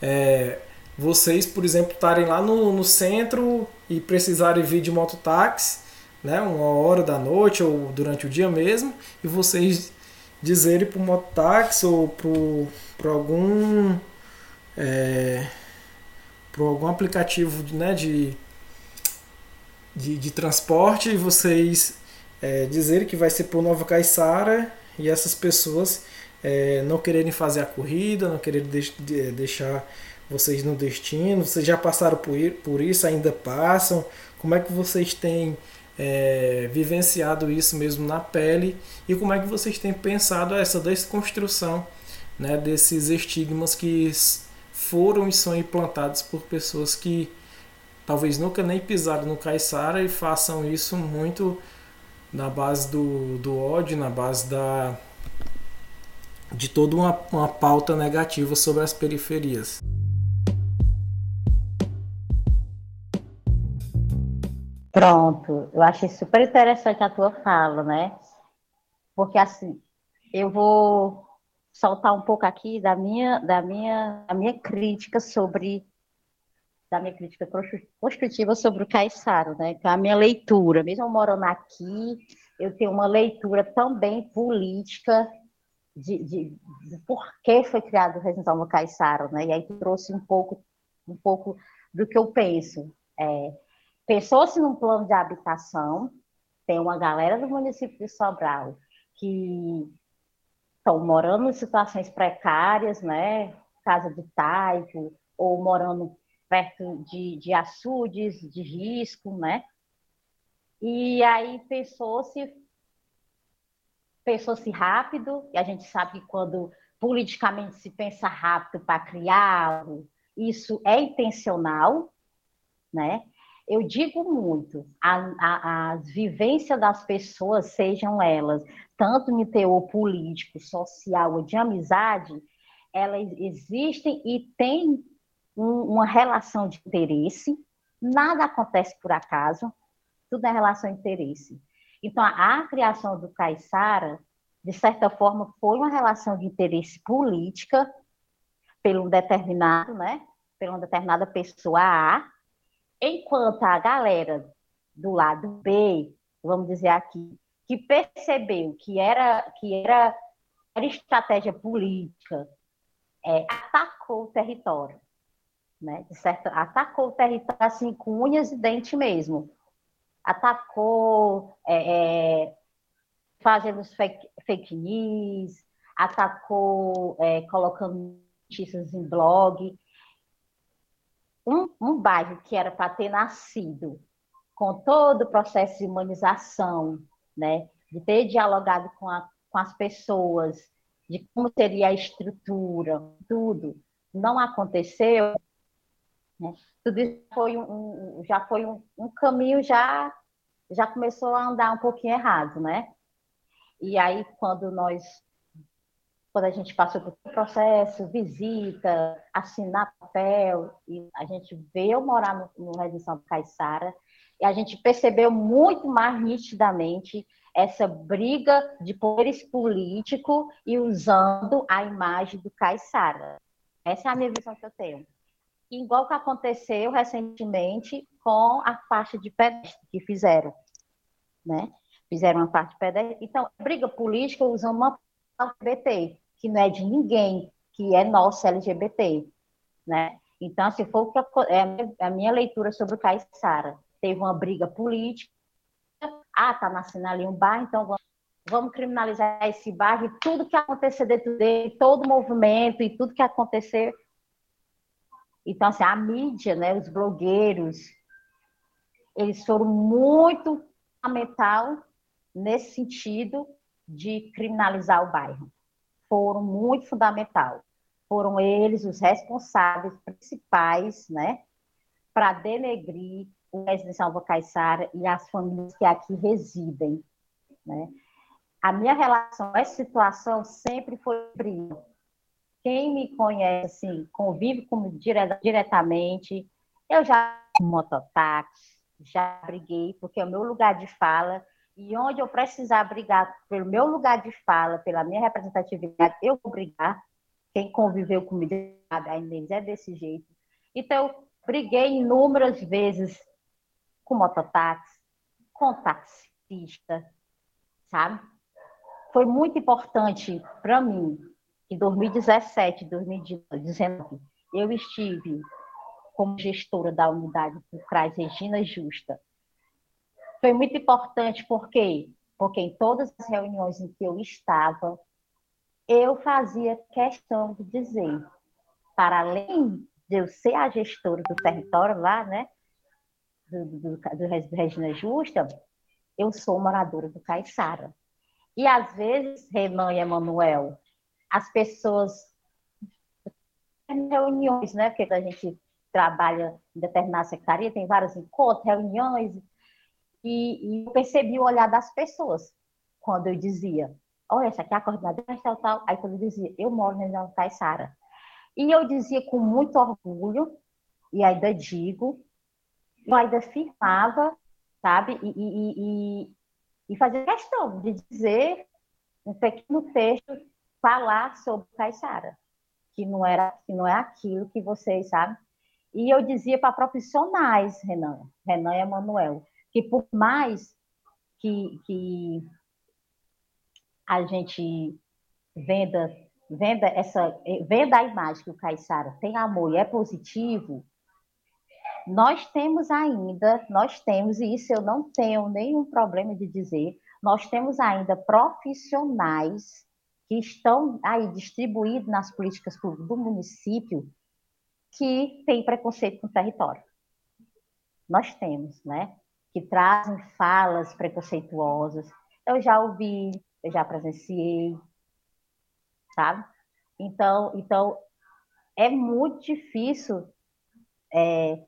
É, vocês, por exemplo, estarem lá no, no centro e precisarem vir de mototáxi, né, uma hora da noite ou durante o dia mesmo, e vocês dizerem para o mototáxi ou para algum é, para algum aplicativo né, de, de, de transporte e vocês é, dizerem que vai ser para o Nova Caiçara e essas pessoas é, não quererem fazer a corrida, não quererem de, deixar vocês no destino, vocês já passaram por, por isso, ainda passam, como é que vocês têm é, vivenciado isso mesmo na pele e como é que vocês têm pensado essa desconstrução né, desses estigmas que foram e são implantados por pessoas que talvez nunca nem pisaram no Caiçara e façam isso muito na base do, do ódio, na base da de toda uma, uma pauta negativa sobre as periferias. Pronto, eu achei super interessante a tua fala, né? Porque assim, eu vou soltar um pouco aqui da minha, da minha, da minha crítica sobre da minha crítica construtiva sobre o Caissaro, né? É a minha leitura, mesmo morando aqui, eu tenho uma leitura também política de, de, de por que foi criado o Residencial no Caissaro, né? E aí trouxe um pouco, um pouco do que eu penso. É, Pensou-se num plano de habitação, tem uma galera do município de Sobral que estão morando em situações precárias, né? Casa de taipo, ou morando perto de, de açudes de risco, né? E aí pensou-se pensou-se rápido, e a gente sabe que quando politicamente se pensa rápido para criar isso é intencional, né? Eu digo muito, as vivências das pessoas, sejam elas tanto no teor político, social ou de amizade, elas existem e têm um, uma relação de interesse, nada acontece por acaso, tudo é relação de interesse. Então, a, a criação do Caiçara, de certa forma, foi uma relação de interesse política pelo determinado, né, pela determinada pessoa A, Enquanto a galera do lado B, vamos dizer aqui, que percebeu que era, que era, era estratégia política, é, atacou o território. Né? Certo, atacou o território assim, com unhas e dentes mesmo. Atacou é, é, fazendo fake, fake news, atacou é, colocando notícias em blog um, um bairro que era para ter nascido com todo o processo de humanização, né, de ter dialogado com, a, com as pessoas, de como seria a estrutura, tudo, não aconteceu, né, tudo isso foi um, um já foi um, um caminho já já começou a andar um pouquinho errado, né? E aí, quando nós quando a gente passou por processo, visita, assinar papel, e a gente veio morar no, no Residencial Caiçara, e a gente percebeu muito mais nitidamente essa briga de poderes políticos e usando a imagem do Caiçara. Essa é a minha visão que eu tenho. Igual que aconteceu recentemente com a faixa de pedestre que fizeram, né? Fizeram uma parte de pedestre. Então, briga política usando uma LGBT que não é de ninguém, que é nosso LGBT, né? Então, se for é a minha leitura sobre o Caissara, teve uma briga política, ah, tá nascendo ali um bar, então vamos, vamos criminalizar esse bar e tudo que acontecer dentro dele, todo movimento e tudo que acontecer. Então, assim, a mídia, né, os blogueiros, eles foram muito fundamental nesse sentido de criminalizar o bairro foram muito fundamental. foram eles os responsáveis principais, né, para denegrir o residencial Caiçara e as famílias que aqui residem, né. A minha relação essa situação sempre foi brilhante. Quem me conhece, assim, convive comigo diretamente, eu já mototáxi, já briguei, porque o meu lugar de fala, e onde eu precisar brigar pelo meu lugar de fala, pela minha representatividade, eu vou brigar. Quem conviveu comigo, a Inês é desse jeito. Então, eu briguei inúmeras vezes com mototáxi, com taxista, sabe? Foi muito importante para mim, em 2017, 2019, eu estive como gestora da unidade do CRAS Regina Justa. Foi muito importante porque porque em todas as reuniões em que eu estava, eu fazia questão de dizer, para além de eu ser a gestora do território lá, né, do, do, do, do Regina Justa, eu sou moradora do Caiçara. E às vezes, Renan e Emanuel, as pessoas reuniões, né, porque a gente trabalha em determinada secretaria, tem vários encontros, reuniões, e, e eu percebi o olhar das pessoas quando eu dizia, olha, essa aqui é a coordenadora tal, tal. Aí quando eu dizia, eu moro na região Caiçara. E eu dizia com muito orgulho, e ainda digo, eu ainda afirmava, sabe, e, e, e, e fazer questão de dizer um pequeno texto, falar sobre Caiçara, que não era, que não é aquilo que vocês, sabe, e eu dizia para profissionais, Renan, Renan e Emanuel, que por mais que, que a gente venda, venda, essa, venda a imagem que o Caissara tem amor e é positivo, nós temos ainda, nós temos, e isso eu não tenho nenhum problema de dizer, nós temos ainda profissionais que estão aí distribuídos nas políticas públicas do município que tem preconceito com o território. Nós temos, né? Que trazem falas preconceituosas. Eu já ouvi, eu já presenciei, sabe? Então, então é muito difícil é,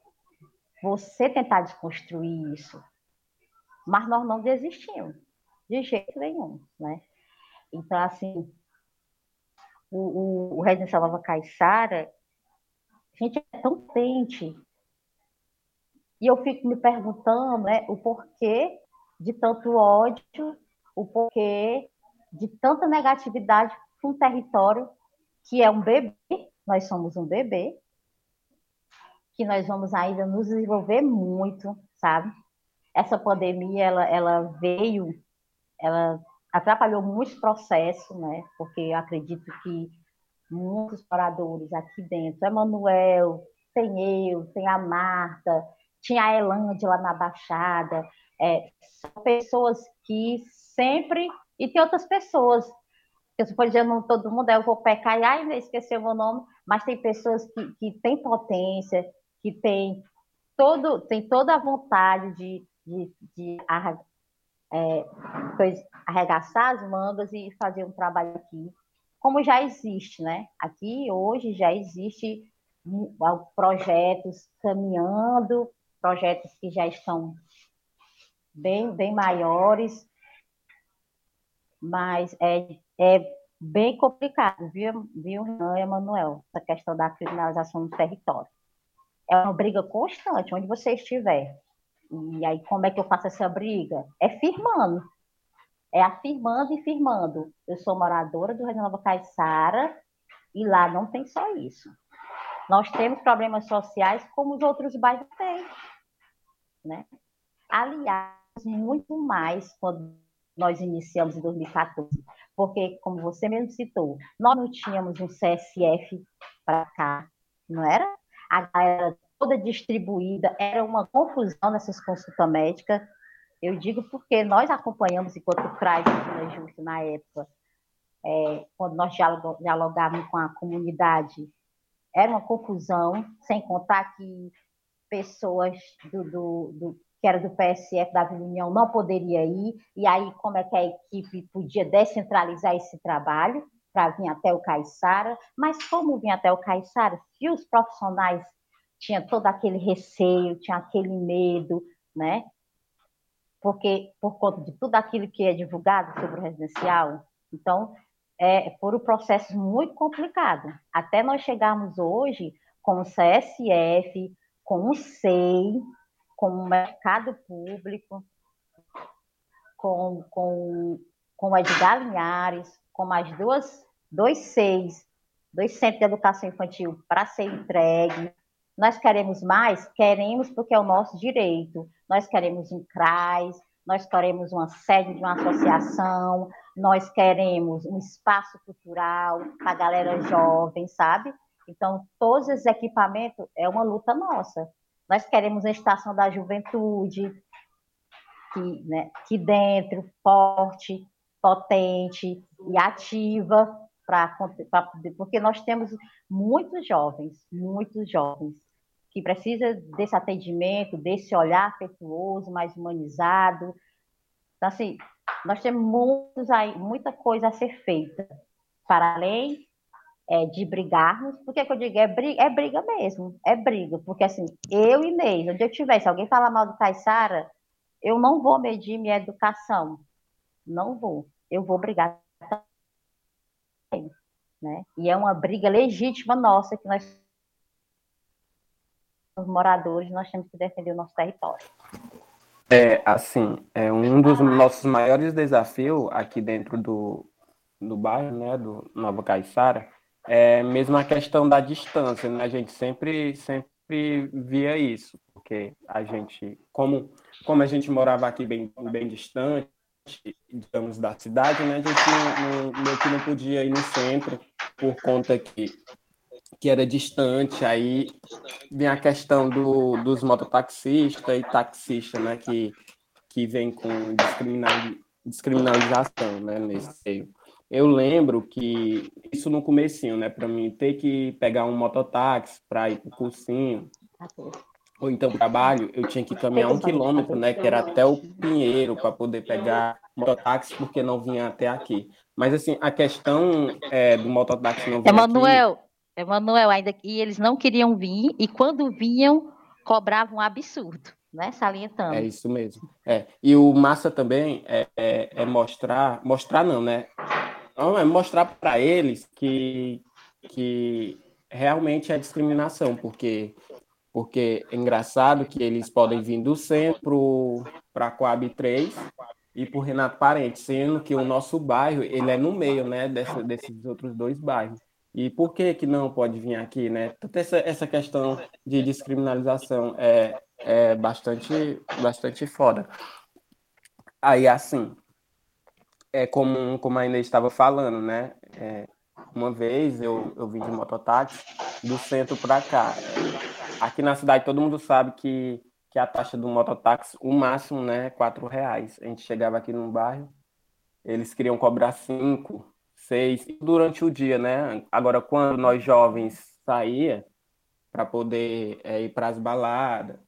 você tentar desconstruir isso. Mas nós não desistimos, de jeito nenhum, né? Então, assim, o, o, o Residencial Nova Caiçara, a gente é tão quente. E eu fico me perguntando né, o porquê de tanto ódio, o porquê de tanta negatividade com um território que é um bebê, nós somos um bebê, que nós vamos ainda nos desenvolver muito, sabe? Essa pandemia, ela, ela veio, ela atrapalhou muitos processos, né? Porque eu acredito que muitos moradores aqui dentro. Emanuel, tem eu, tem a Marta, tinha a Elândia lá na Baixada. É, são pessoas que sempre. E tem outras pessoas. Eu estou dizendo todo mundo, eu vou pecar e ai, esqueci o meu nome, mas tem pessoas que, que têm potência, que têm todo, tem toda a vontade de, de, de é, arregaçar as mangas e fazer um trabalho aqui como já existe, né? Aqui hoje já existe projetos caminhando, projetos que já estão bem, bem maiores, mas é, é bem complicado, viu, viu, Emanuel, essa questão da criminalização do território. É uma briga constante, onde você estiver. E aí, como é que eu faço essa briga? É firmando é afirmando e firmando. Eu sou moradora do Rio Nova Caiçara e lá não tem só isso. Nós temos problemas sociais como os outros bairros têm. Né? Aliás, muito mais quando nós iniciamos em 2014, porque, como você mesmo citou, nós não tínhamos um CSF para cá, não era? A galera toda distribuída, era uma confusão nessas consultas médicas, eu digo porque nós acompanhamos enquanto CRAS Justo na época, é, quando nós dialogávamos com a comunidade, era uma confusão, sem contar que pessoas do, do, do que era do PSF da Vila União não poderia ir, e aí como é que a equipe podia descentralizar esse trabalho, para vir até o Caiçara, mas como vir até o Caiçara? Se os profissionais tinham todo aquele receio, tinha aquele medo, né? Porque por conta de tudo aquilo que é divulgado sobre o residencial, então é por um processo muito complicado. Até nós chegarmos hoje com o CSF, com o SEI, com o mercado público, com, com, com o Edgar Linhares, com mais duas, dois seis, dois centros de educação infantil para ser entregue. Nós queremos mais? Queremos porque é o nosso direito. Nós queremos um CRAS, nós queremos uma sede de uma associação, nós queremos um espaço cultural para a galera jovem, sabe? Então, todos esses equipamentos é uma luta nossa. Nós queremos a estação da juventude, que, né, que dentro, forte, potente e ativa, pra, pra, porque nós temos muitos jovens, muitos jovens, que precisam desse atendimento, desse olhar afetuoso, mais humanizado. Então, assim, nós temos muitos muita coisa a ser feita, para além é, de brigarmos, porque que eu digo, é briga, é briga mesmo, é briga, porque assim, eu e Inês, onde eu estiver, se alguém falar mal do Caissara, eu não vou medir minha educação, não vou, eu vou brigar também, né? E é uma briga legítima nossa que nós os moradores, nós temos que defender o nosso território. É, assim, é um dos nossos maiores desafios aqui dentro do, do bairro, né, do Nova Caiçara, é mesmo a questão da distância, né? A gente sempre, sempre via isso, porque a gente, como, como a gente morava aqui bem, bem distante, digamos, da cidade, né? A gente não, não, não podia ir no centro por conta que, que era distante, aí vem a questão do, dos mototaxistas e taxistas, né? Que, que vem com discriminalização, né? Nesse meio eu lembro que isso no comecinho, né, para mim ter que pegar um mototáxi para ir para o cursinho, ou então trabalho, eu tinha que caminhar um quilômetro, né, que era até o Pinheiro para poder pegar mototáxi, porque não vinha até aqui. Mas assim, a questão é, do mototáxi não vir Emanuel, aqui... Emanuel, ainda e eles não queriam vir e quando vinham cobravam um absurdo né? Salientando. É isso mesmo. É. E o massa também é, é, é mostrar, mostrar não, né? Não, é mostrar para eles que, que realmente é discriminação, porque porque é engraçado que eles podem vir do centro para a Coab 3 e para o Renato Parente, sendo que o nosso bairro ele é no meio né, desse, desses outros dois bairros. E por que, que não pode vir aqui? Né? Toda essa, essa questão de descriminalização é, é bastante, bastante foda. Aí, assim, é como, como ainda estava falando, né? É, uma vez eu, eu vim de mototáxi do centro para cá. Aqui na cidade todo mundo sabe que, que a taxa do mototáxi, o máximo, né, é quatro reais. A gente chegava aqui num bairro, eles queriam cobrar cinco, seis durante o dia, né? Agora quando nós jovens saía para poder é, ir para as baladas,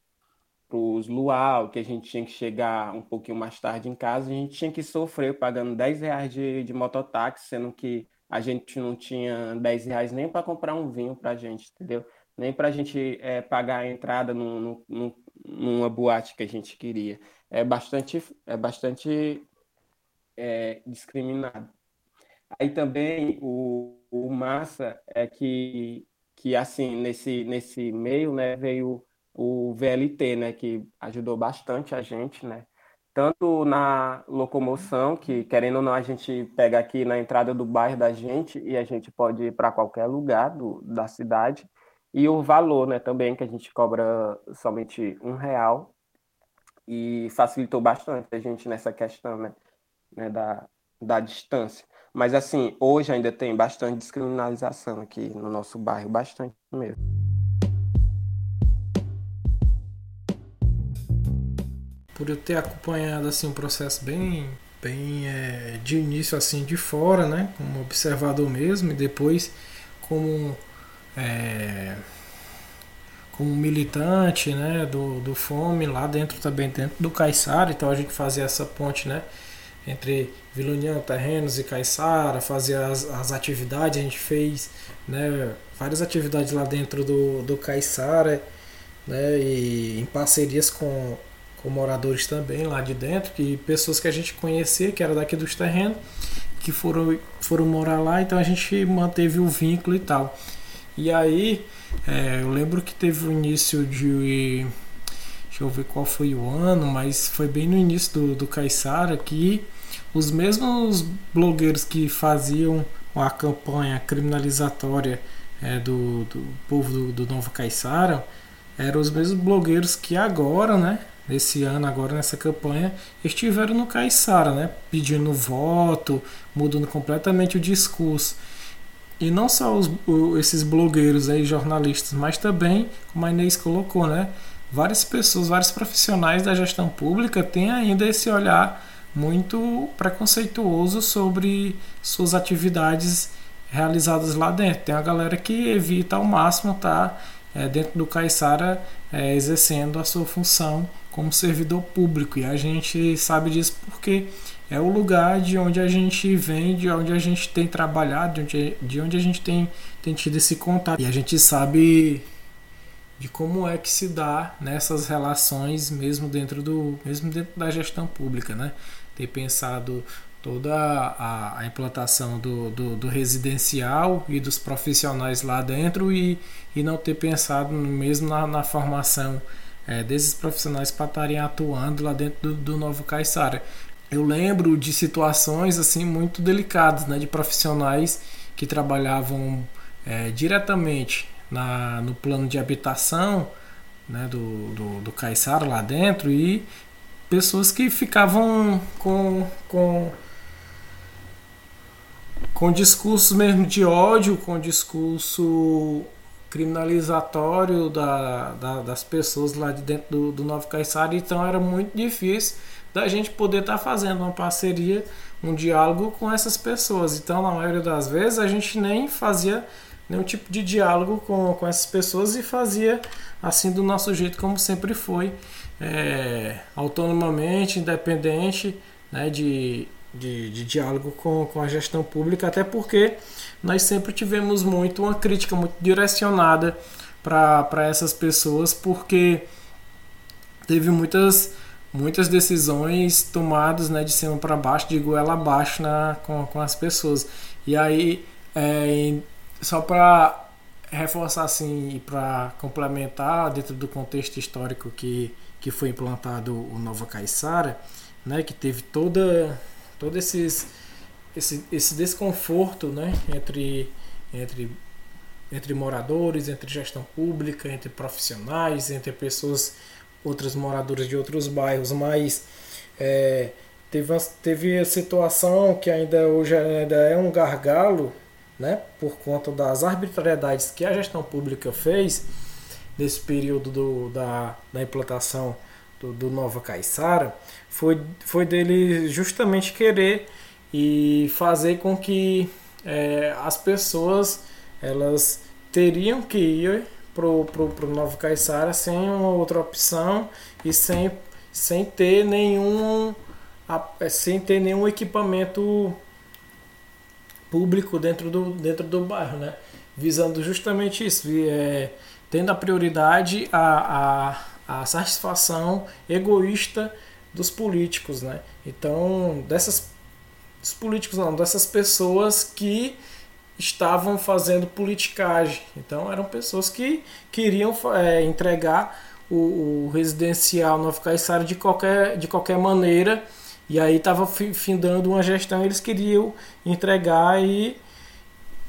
os luau, que a gente tinha que chegar um pouquinho mais tarde em casa, a gente tinha que sofrer pagando 10 reais de, de mototáxi, sendo que a gente não tinha 10 reais nem para comprar um vinho para a gente, entendeu? Nem para a gente é, pagar a entrada no, no, numa boate que a gente queria. É bastante, é bastante é, discriminado. Aí também o, o massa é que, que assim, nesse, nesse meio, né, veio o VLT, né, que ajudou bastante a gente, né? Tanto na locomoção, que querendo ou não, a gente pega aqui na entrada do bairro da gente e a gente pode ir para qualquer lugar do, da cidade. E o valor, né, também, que a gente cobra somente um real. E facilitou bastante a gente nessa questão, né, né da, da distância. Mas, assim, hoje ainda tem bastante descriminalização aqui no nosso bairro, bastante mesmo. Por eu ter acompanhado assim um processo bem bem é, de início assim de fora, né, como observador mesmo e depois como é, como militante, né, do, do Fome lá dentro também dentro do Caiçara, então a gente fazia essa ponte, né, entre Vila União, Terrenos e Caiçara, fazia as, as atividades, a gente fez né, várias atividades lá dentro do, do Caiçara, né, e em parcerias com, com moradores também lá de dentro, que pessoas que a gente conhecia, que era daqui dos terrenos, que foram, foram morar lá, então a gente manteve o vínculo e tal. E aí, é, eu lembro que teve o início de. Deixa eu ver qual foi o ano, mas foi bem no início do, do Caissara que os mesmos blogueiros que faziam a campanha criminalizatória é, do, do povo do, do Nova Caiçara eram os mesmos blogueiros que agora, né, nesse ano, agora nessa campanha, estiveram no Caiçara, né, pedindo voto, mudando completamente o discurso. E não só os, esses blogueiros aí, jornalistas, mas também, como a Inês colocou, né, várias pessoas, vários profissionais da gestão pública têm ainda esse olhar muito preconceituoso sobre suas atividades realizadas lá dentro. Tem a galera que evita ao máximo estar tá, é, dentro do Caiçara é, exercendo a sua função como servidor público. E a gente sabe disso porque é o lugar de onde a gente vem, de onde a gente tem trabalhado, de onde, de onde a gente tem, tem tido esse contato. E a gente sabe de como é que se dá nessas relações mesmo dentro do mesmo dentro da gestão pública, né? ter pensado toda a, a implantação do, do, do, residencial e dos profissionais lá dentro e, e não ter pensado mesmo na, na formação é, desses profissionais para estarem atuando lá dentro do, do Novo Caiçara. Eu lembro de situações assim muito delicadas, né, de profissionais que trabalhavam é, diretamente na, no plano de habitação né, do, do, do Caiçara lá dentro e pessoas que ficavam com, com, com discurso mesmo de ódio, com discurso criminalizatório da, da, das pessoas lá de dentro do, do Novo Caiçara, então era muito difícil da gente poder estar tá fazendo uma parceria, um diálogo com essas pessoas. Então, na maioria das vezes, a gente nem fazia nenhum tipo de diálogo com, com essas pessoas e fazia assim do nosso jeito, como sempre foi é, autonomamente, independente né, de, de, de, diálogo com, com a gestão pública, até porque nós sempre tivemos muito uma crítica muito direcionada para essas pessoas, porque teve muitas muitas decisões tomadas né, de cima para baixo, de goela abaixo na, com, com as pessoas. E aí, é, só para reforçar assim e para complementar dentro do contexto histórico que que foi implantado o Nova Caiçara, né, que teve toda todo esses esse, esse desconforto, né, entre entre entre moradores, entre gestão pública, entre profissionais, entre pessoas outras moradoras de outros bairros, mas é, teve, teve a situação que ainda hoje ainda é um gargalo, né, por conta das arbitrariedades que a gestão pública fez, nesse período do, da, da implantação do, do Nova Caiçara foi, foi dele justamente querer e fazer com que é, as pessoas elas teriam que ir pro, pro, pro Nova Caiçara sem uma outra opção e sem, sem ter nenhum sem ter nenhum equipamento público dentro do, dentro do bairro, né? Visando justamente isso, é, tendo a prioridade a, a, a satisfação egoísta dos políticos, né? Então, dessas dos políticos não, dessas pessoas que estavam fazendo politicagem. Então, eram pessoas que queriam é, entregar o, o residencial Nova Caiçara de qualquer, de qualquer maneira. E aí estava findando uma gestão, eles queriam entregar e,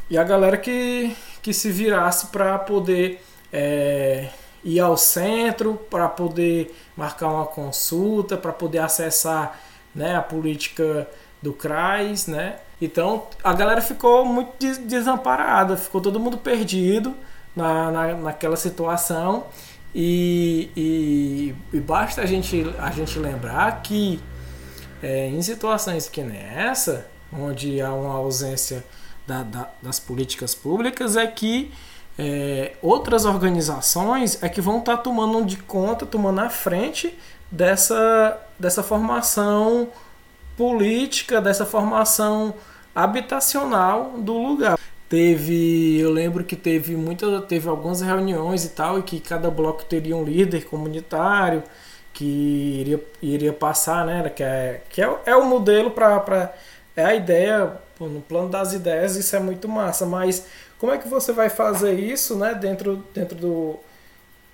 e a galera que, que se virasse para poder é, ir ao centro para poder marcar uma consulta, para poder acessar né, a política do CRAS, né? Então a galera ficou muito desamparada, ficou todo mundo perdido na, na, naquela situação e, e, e, basta a gente, a gente lembrar que é, em situações que nem essa, onde há uma ausência da, da, das políticas públicas, é que é, outras organizações é que vão estar tá tomando de conta, tomando a frente dessa, dessa formação política, dessa formação habitacional do lugar. Teve, eu lembro que teve muita, teve algumas reuniões e tal, e que cada bloco teria um líder comunitário que iria, iria passar, né? Que é, que é, é o modelo para. É a ideia, no plano das ideias, isso é muito massa, mas como é que você vai fazer isso né, dentro, dentro do,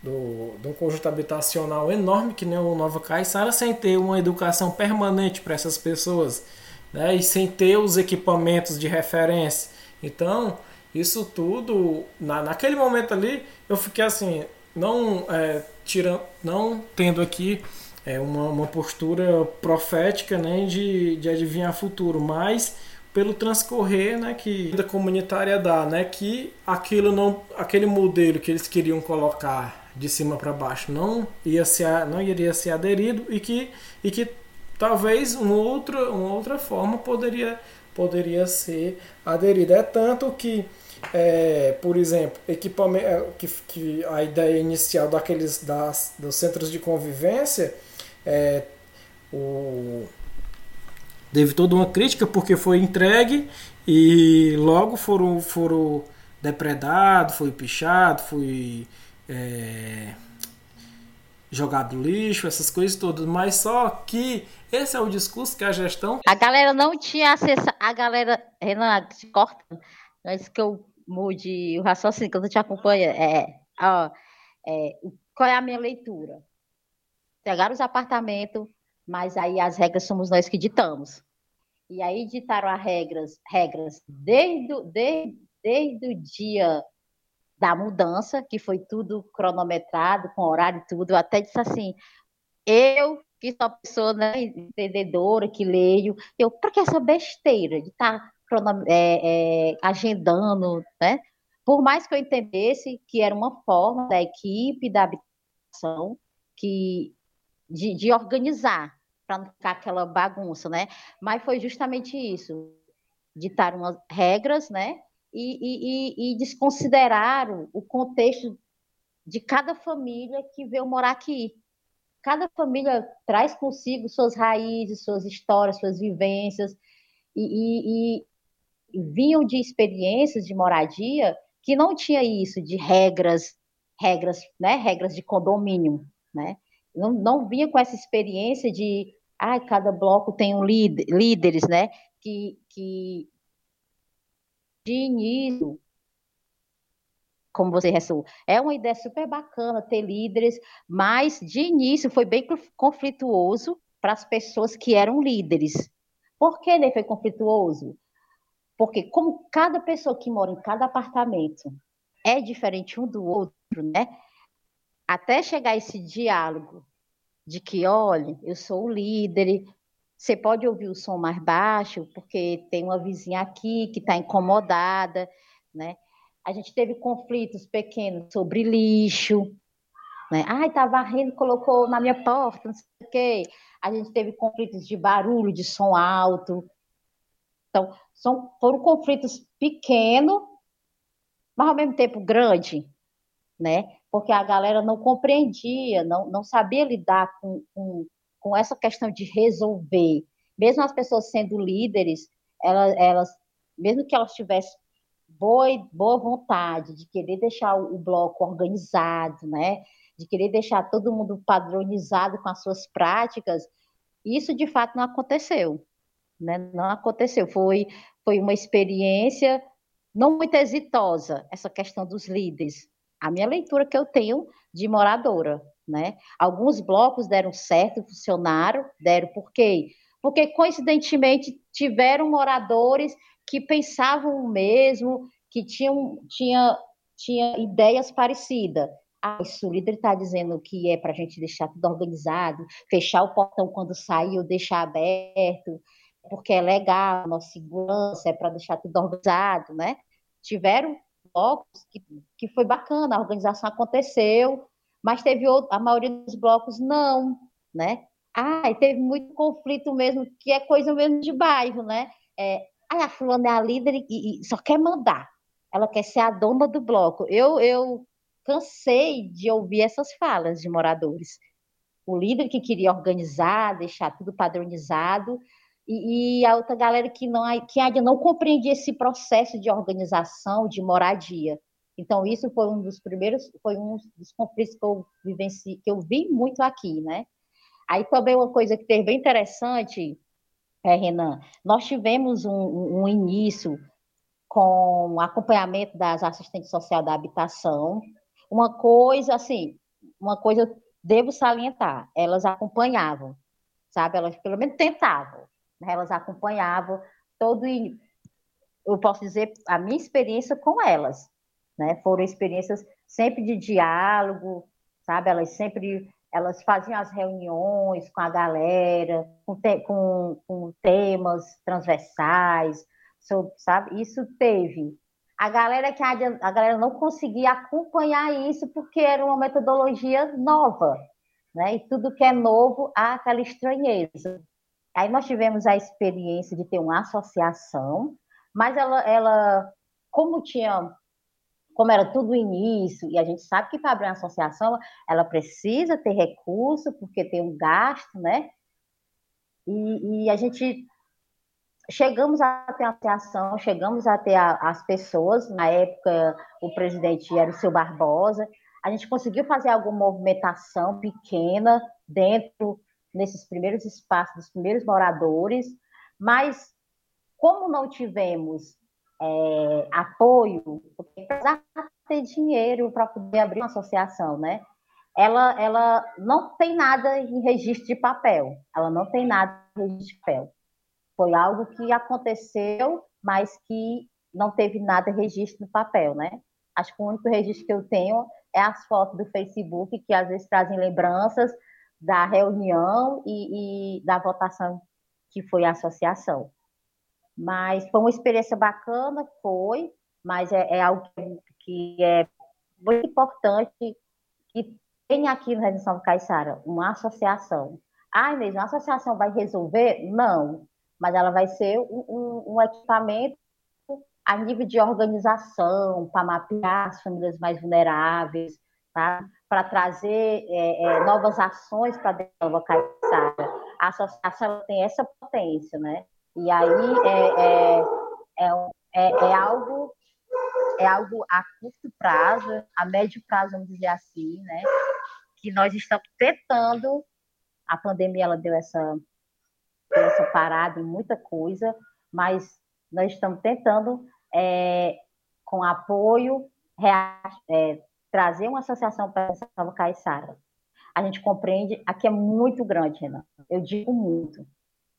do, um conjunto habitacional enorme que nem o Nova Caiçara, sem ter uma educação permanente para essas pessoas né, e sem ter os equipamentos de referência? Então, isso tudo, na, naquele momento ali, eu fiquei assim, não, é, não tendo aqui é, uma, uma postura profética nem né, de, de adivinhar futuro, mas pelo transcorrer né, que a comunitária dá, né, que aquilo não, aquele modelo que eles queriam colocar de cima para baixo não ia ser, não iria ser aderido e que, e que talvez um outro, uma outra forma poderia poderia ser aderida. É tanto que, é, por exemplo, equipamento, é, que, que a ideia inicial daqueles das, dos centros de convivência é, o, teve toda uma crítica porque foi entregue e logo foram, foram depredados, foi pichado, foi é, jogado lixo, essas coisas todas, mas só que esse é o discurso que a gestão. A galera não tinha acesso. A galera. Renan, se corta. Antes que eu mude o raciocínio, que eu te acompanho. É, ó, é, qual é a minha leitura? Pegaram os apartamentos, mas aí as regras somos nós que ditamos. E aí ditaram as regras, regras desde, desde, desde o dia da mudança, que foi tudo cronometrado, com horário e tudo. Eu até disse assim: eu que sou uma pessoa né, entendedora, que leio, eu, para que essa besteira de estar tá, é, é, agendando, né? Por mais que eu entendesse que era uma forma da equipe da habitação que, de, de organizar, para não ficar aquela bagunça, né? Mas foi justamente isso, ditar umas regras, né? E, e, e, desconsideraram o contexto de cada família que veio morar aqui cada família traz consigo suas raízes, suas histórias, suas vivências, e, e, e vinham de experiências de moradia que não tinha isso de regras, regras, né, regras de condomínio, né? Não, não vinha com essa experiência de, ah, cada bloco tem um líder, líderes, né? Que, que de início como você ressaltou, é uma ideia super bacana ter líderes, mas de início foi bem conflituoso para as pessoas que eram líderes. Por que ele foi conflituoso? Porque como cada pessoa que mora em cada apartamento é diferente um do outro, né? Até chegar esse diálogo de que, olha, eu sou o líder, você pode ouvir o som mais baixo, porque tem uma vizinha aqui que está incomodada, né? A gente teve conflitos pequenos sobre lixo, né? Ai, tá varrendo, colocou na minha porta, não sei o quê. A gente teve conflitos de barulho, de som alto. Então, são, foram conflitos pequenos, mas ao mesmo tempo grande, né? Porque a galera não compreendia, não, não sabia lidar com, com, com essa questão de resolver. Mesmo as pessoas sendo líderes, elas, elas mesmo que elas tivessem boa, boa vontade de querer deixar o bloco organizado, né? de querer deixar todo mundo padronizado com as suas práticas, isso de fato não aconteceu. Né? Não aconteceu. Foi, foi uma experiência não muito exitosa, essa questão dos líderes. A minha leitura que eu tenho de moradora. Né? Alguns blocos deram certo, funcionaram, deram por quê? Porque, coincidentemente, tiveram moradores que pensavam o mesmo, que tinham tinha, tinha ideias parecidas. Ah, o líder está dizendo que é para a gente deixar tudo organizado, fechar o portão quando sair ou deixar aberto, porque é legal, nossa segurança é para deixar tudo organizado, né? Tiveram blocos que, que foi bacana, a organização aconteceu, mas teve outro, a maioria dos blocos não, né? Ah, e teve muito conflito mesmo, que é coisa mesmo de bairro, né? É, ah, a fulana é a líder e, e, só quer mandar. Ela quer ser a dona do bloco. Eu, eu cansei de ouvir essas falas de moradores. O líder que queria organizar, deixar tudo padronizado, e, e, a outra galera que, não, que ainda não compreendia esse processo de organização, de moradia. Então, isso foi um dos primeiros, foi um dos conflitos que eu vivenci, que eu vi muito aqui, né? Aí também uma coisa que teve bem interessante, é, Renan, nós tivemos um, um início com acompanhamento das assistentes sociais da habitação. Uma coisa, assim, uma coisa devo salientar, elas acompanhavam, sabe? Elas pelo menos tentavam, né? elas acompanhavam todo eu posso dizer a minha experiência com elas, né? Foram experiências sempre de diálogo, sabe? Elas sempre elas faziam as reuniões com a galera, com, te, com, com temas transversais, sobre, sabe? Isso teve. A galera que a, galera não conseguia acompanhar isso porque era uma metodologia nova, né? E tudo que é novo há aquela estranheza. Aí nós tivemos a experiência de ter uma associação, mas ela, ela como tinha como era tudo início, e a gente sabe que para abrir uma associação, ela precisa ter recurso, porque tem um gasto, né? E, e a gente chegamos a ter a associação, chegamos a ter a, as pessoas, na época o presidente era o seu Barbosa, a gente conseguiu fazer alguma movimentação pequena dentro, nesses primeiros espaços dos primeiros moradores, mas como não tivemos é, apoio, porque precisava ter dinheiro para poder abrir uma associação, né? Ela, ela não tem nada em registro de papel, ela não tem nada em registro de papel. Foi algo que aconteceu, mas que não teve nada em registro no papel, né? Acho que o único registro que eu tenho é as fotos do Facebook, que às vezes trazem lembranças da reunião e, e da votação que foi a associação. Mas foi uma experiência bacana, foi, mas é, é algo que, é muito importante que tem aqui no Redenção Caiçara uma associação. Ah, mesmo, a associação vai resolver? Não, mas ela vai ser um, um, um equipamento a nível de organização, para mapear as famílias mais vulneráveis, tá? para trazer é, é, novas ações para dentro da Caiçara. A associação tem essa potência, né? E aí é, é, é, é, é algo é algo a curto prazo, a médio prazo, vamos dizer assim, né? Que nós estamos tentando. A pandemia ela deu essa, deu essa parada em muita coisa, mas nós estamos tentando, é, com apoio, é, trazer uma associação para nova Caiçara. A gente compreende, aqui é muito grande, Renan. Eu digo muito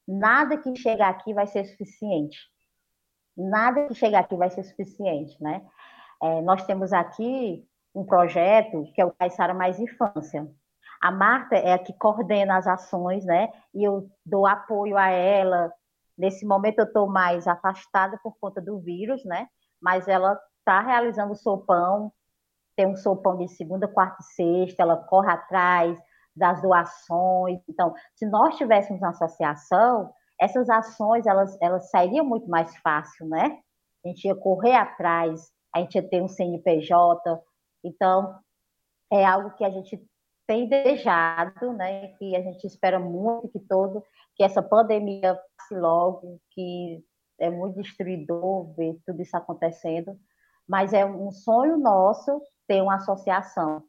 nada que chegar aqui vai ser suficiente. Nada que chegar aqui vai ser suficiente, né? É, nós temos aqui um projeto que é o Caissara Mais Infância. A Marta é a que coordena as ações, né? E eu dou apoio a ela. Nesse momento eu estou mais afastada por conta do vírus, né? Mas ela está realizando o sopão, tem um sopão de segunda, quarta e sexta, ela corre atrás, das doações. Então, se nós tivéssemos uma associação, essas ações elas, elas sairiam muito mais fácil, né? A gente ia correr atrás, a gente ia ter um CNPJ. Então, é algo que a gente tem desejado, né? Que a gente espera muito que todo, que essa pandemia passe logo, que é muito destruidor ver tudo isso acontecendo, mas é um sonho nosso ter uma associação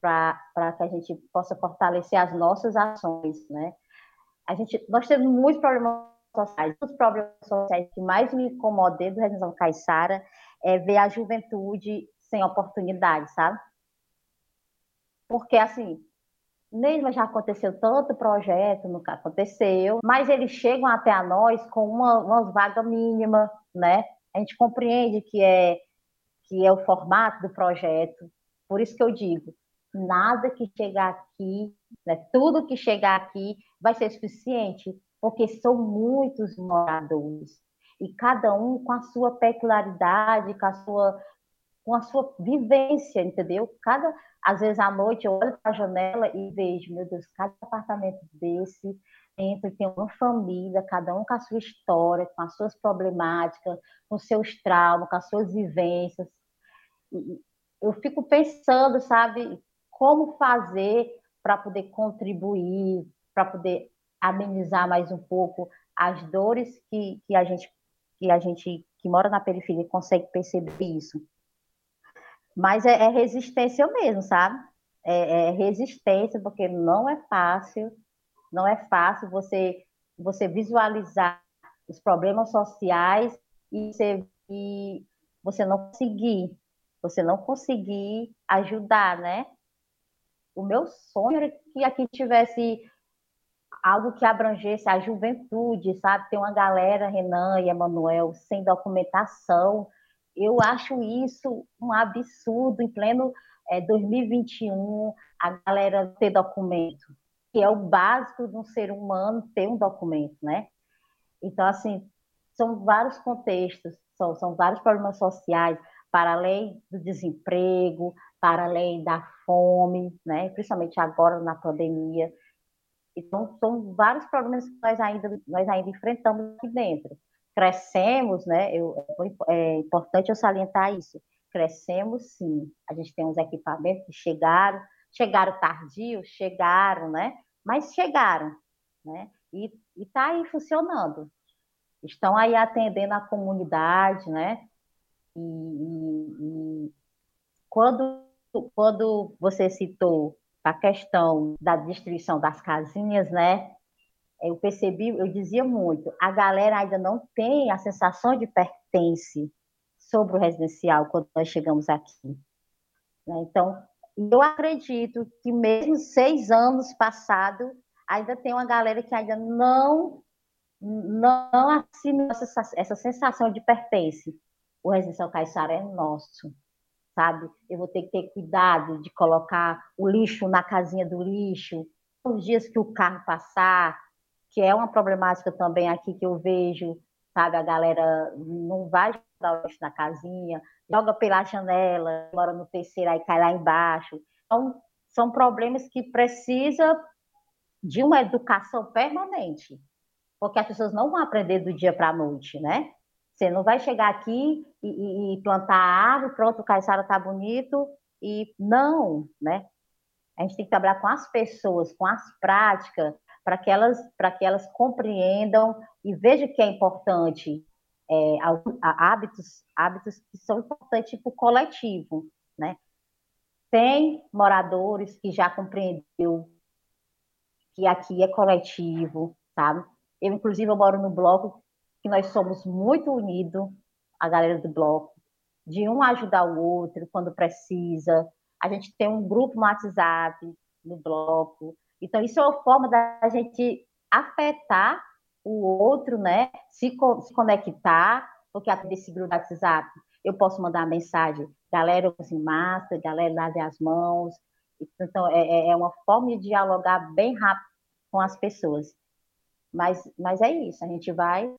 para que a gente possa fortalecer as nossas ações, né? A gente, nós temos muitos problemas sociais. Um dos problemas sociais que mais me incomodei do Redenção Caiçara é ver a juventude sem oportunidade, sabe? Porque, assim, mesmo já aconteceu tanto projeto, nunca aconteceu, mas eles chegam até a nós com uma, uma vaga mínima, né? A gente compreende que é, que é o formato do projeto. Por isso que eu digo, nada que chegar aqui, né, tudo que chegar aqui vai ser suficiente, porque são muitos moradores e cada um com a sua peculiaridade, com a sua com a sua vivência, entendeu? Cada às vezes à noite eu olho para a janela e vejo, meu Deus, cada apartamento desse dentro tem uma família, cada um com a sua história, com as suas problemáticas, com seus traumas, com as suas vivências. Eu fico pensando, sabe, como fazer para poder contribuir, para poder amenizar mais um pouco as dores que, que a gente que a gente que mora na periferia consegue perceber isso. Mas é, é resistência mesmo, sabe? É, é, resistência, porque não é fácil, não é fácil você, você visualizar os problemas sociais e você, e você não conseguir, você não conseguir ajudar, né? O meu sonho era que aqui tivesse algo que abrangesse a juventude, sabe? Tem uma galera, Renan e Emanuel, sem documentação. Eu acho isso um absurdo em pleno é, 2021, a galera ter documento, que é o básico de um ser humano ter um documento, né? Então, assim, são vários contextos, são, são vários problemas sociais, para além do desemprego, para além da fome, né? principalmente agora na pandemia. Então, são vários problemas que nós ainda, nós ainda enfrentamos aqui dentro. Crescemos, né? Eu, é importante eu salientar isso. Crescemos, sim. A gente tem uns equipamentos que chegaram, chegaram tardio, chegaram, né? Mas chegaram, né? E está aí funcionando. Estão aí atendendo a comunidade, né? E, e, e quando, quando você citou a questão da destruição das casinhas, né? Eu percebi, eu dizia muito, a galera ainda não tem a sensação de pertence sobre o residencial quando nós chegamos aqui. Né? Então, eu acredito que mesmo seis anos passado, ainda tem uma galera que ainda não não assimila essa, essa sensação de pertence. O residencial Caiçara é nosso sabe? Eu vou ter que ter cuidado de colocar o lixo na casinha do lixo, os dias que o carro passar, que é uma problemática também aqui que eu vejo, sabe? A galera não vai jogar o lixo na casinha, joga pela janela, mora no terceiro, aí cai lá embaixo. Então, são problemas que precisa de uma educação permanente, porque as pessoas não vão aprender do dia para a noite, né? Você não vai chegar aqui e, e plantar a árvore, pronto, o caiçara está bonito, e não, né? A gente tem que trabalhar com as pessoas, com as práticas, para que elas, para que elas compreendam e vejam que é importante é, hábitos, hábitos que são importantes para o coletivo, né? Tem moradores que já compreendeu que aqui é coletivo, sabe? Eu, inclusive, eu moro no bloco que nós somos muito unidos, a galera do bloco, de um ajudar o outro quando precisa. A gente tem um grupo no WhatsApp, no bloco. Então, isso é uma forma da gente afetar o outro, né? Se, se conectar, porque através desse grupo do WhatsApp eu posso mandar uma mensagem, galera, use máscara, galera, lave as mãos. Então, é, é, é uma forma de dialogar bem rápido com as pessoas. Mas, mas é isso, a gente vai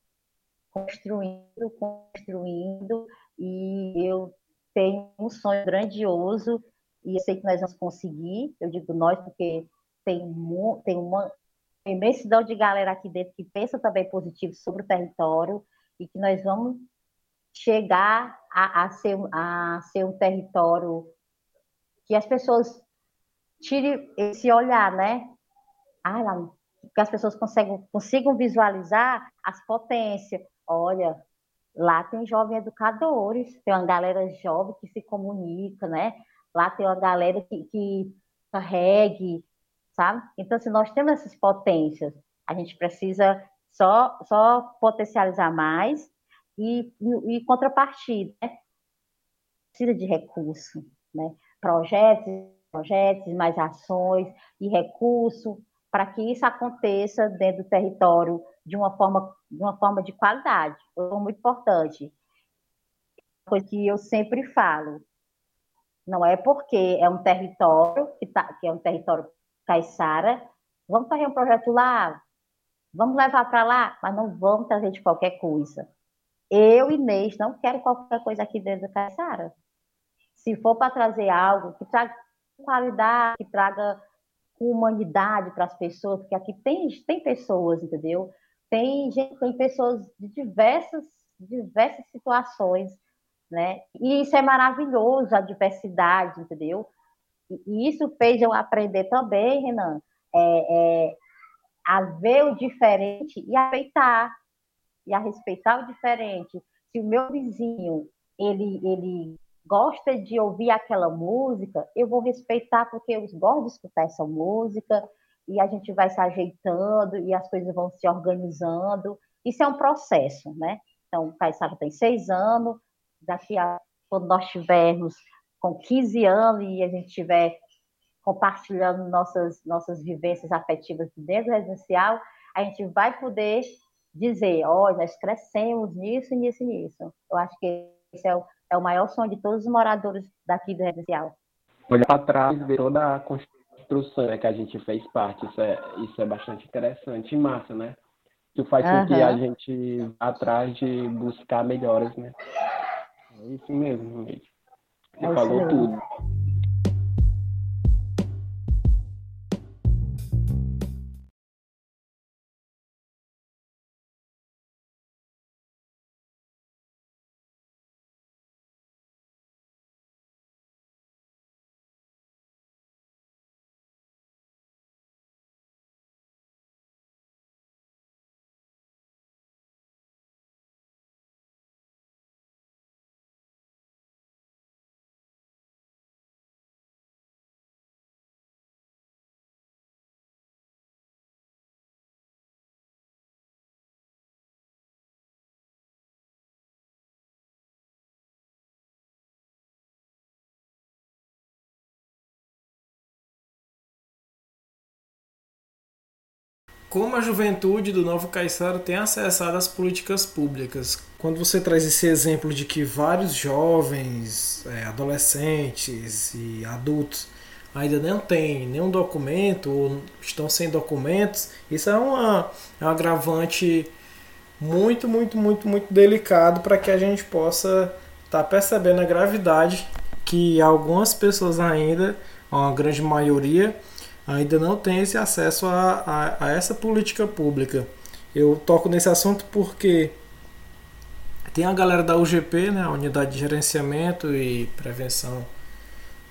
construindo, construindo, e eu tenho um sonho grandioso, e eu sei que nós vamos conseguir, eu digo nós porque tem, tem uma imensidão de galera aqui dentro que pensa também positivo sobre o território, e que nós vamos chegar a, a, ser, a ser um território que as pessoas tirem esse olhar, né? Ah, que as pessoas consigam, consigam visualizar as potências, Olha, lá tem jovens educadores, tem uma galera jovem que se comunica, né? Lá tem uma galera que, que carregue, sabe? Então, se assim, nós temos essas potências, a gente precisa só, só potencializar mais e, e, e contrapartida, né? Precisa de recurso, né? Projetos, projetos, mais ações e recurso para que isso aconteça dentro do território de uma forma, de uma forma de qualidade. É muito importante. Coisa que eu sempre falo. Não é porque é um território que, tá, que é um território caiçara, vamos fazer um projeto lá, vamos levar para lá, mas não vamos trazer de qualquer coisa. Eu, Inês, não quero qualquer coisa aqui dentro do Caiçara. Se for para trazer algo que traga qualidade, que traga humanidade para as pessoas, porque aqui tem, tem pessoas, entendeu? Tem gente, tem pessoas de diversas, diversas situações, né? E isso é maravilhoso, a diversidade, entendeu? E isso fez eu aprender também, Renan, é, é, a ver o diferente e a respeitar, e a respeitar o diferente. Se o meu vizinho, ele, ele gosta de ouvir aquela música, eu vou respeitar porque eu gosto de escutar essa música, e a gente vai se ajeitando, e as coisas vão se organizando. Isso é um processo, né? Então, o Caissara tem seis anos, daqui a quando nós tivermos com 15 anos e a gente estiver compartilhando nossas, nossas vivências afetivas dentro do residencial, a gente vai poder dizer, olha, nós crescemos nisso, nisso e nisso. Eu acho que esse é o, é o maior sonho de todos os moradores daqui do residencial. Olhar para trás ver toda a construção né, que a gente fez parte, isso é, isso é bastante interessante e massa, né? Isso faz uhum. com que a gente vá atrás de buscar melhoras, né? É isso mesmo, Você é falou mesmo. tudo. Como a juventude do Novo Caiçara tem acessado as políticas públicas. Quando você traz esse exemplo de que vários jovens, é, adolescentes e adultos ainda não têm nenhum documento ou estão sem documentos, isso é, uma, é um agravante muito, muito, muito, muito delicado para que a gente possa estar tá percebendo a gravidade que algumas pessoas ainda, uma grande maioria, ainda não tem esse acesso a, a, a essa política pública. Eu toco nesse assunto porque tem a galera da UGP, né, a Unidade de Gerenciamento e Prevenção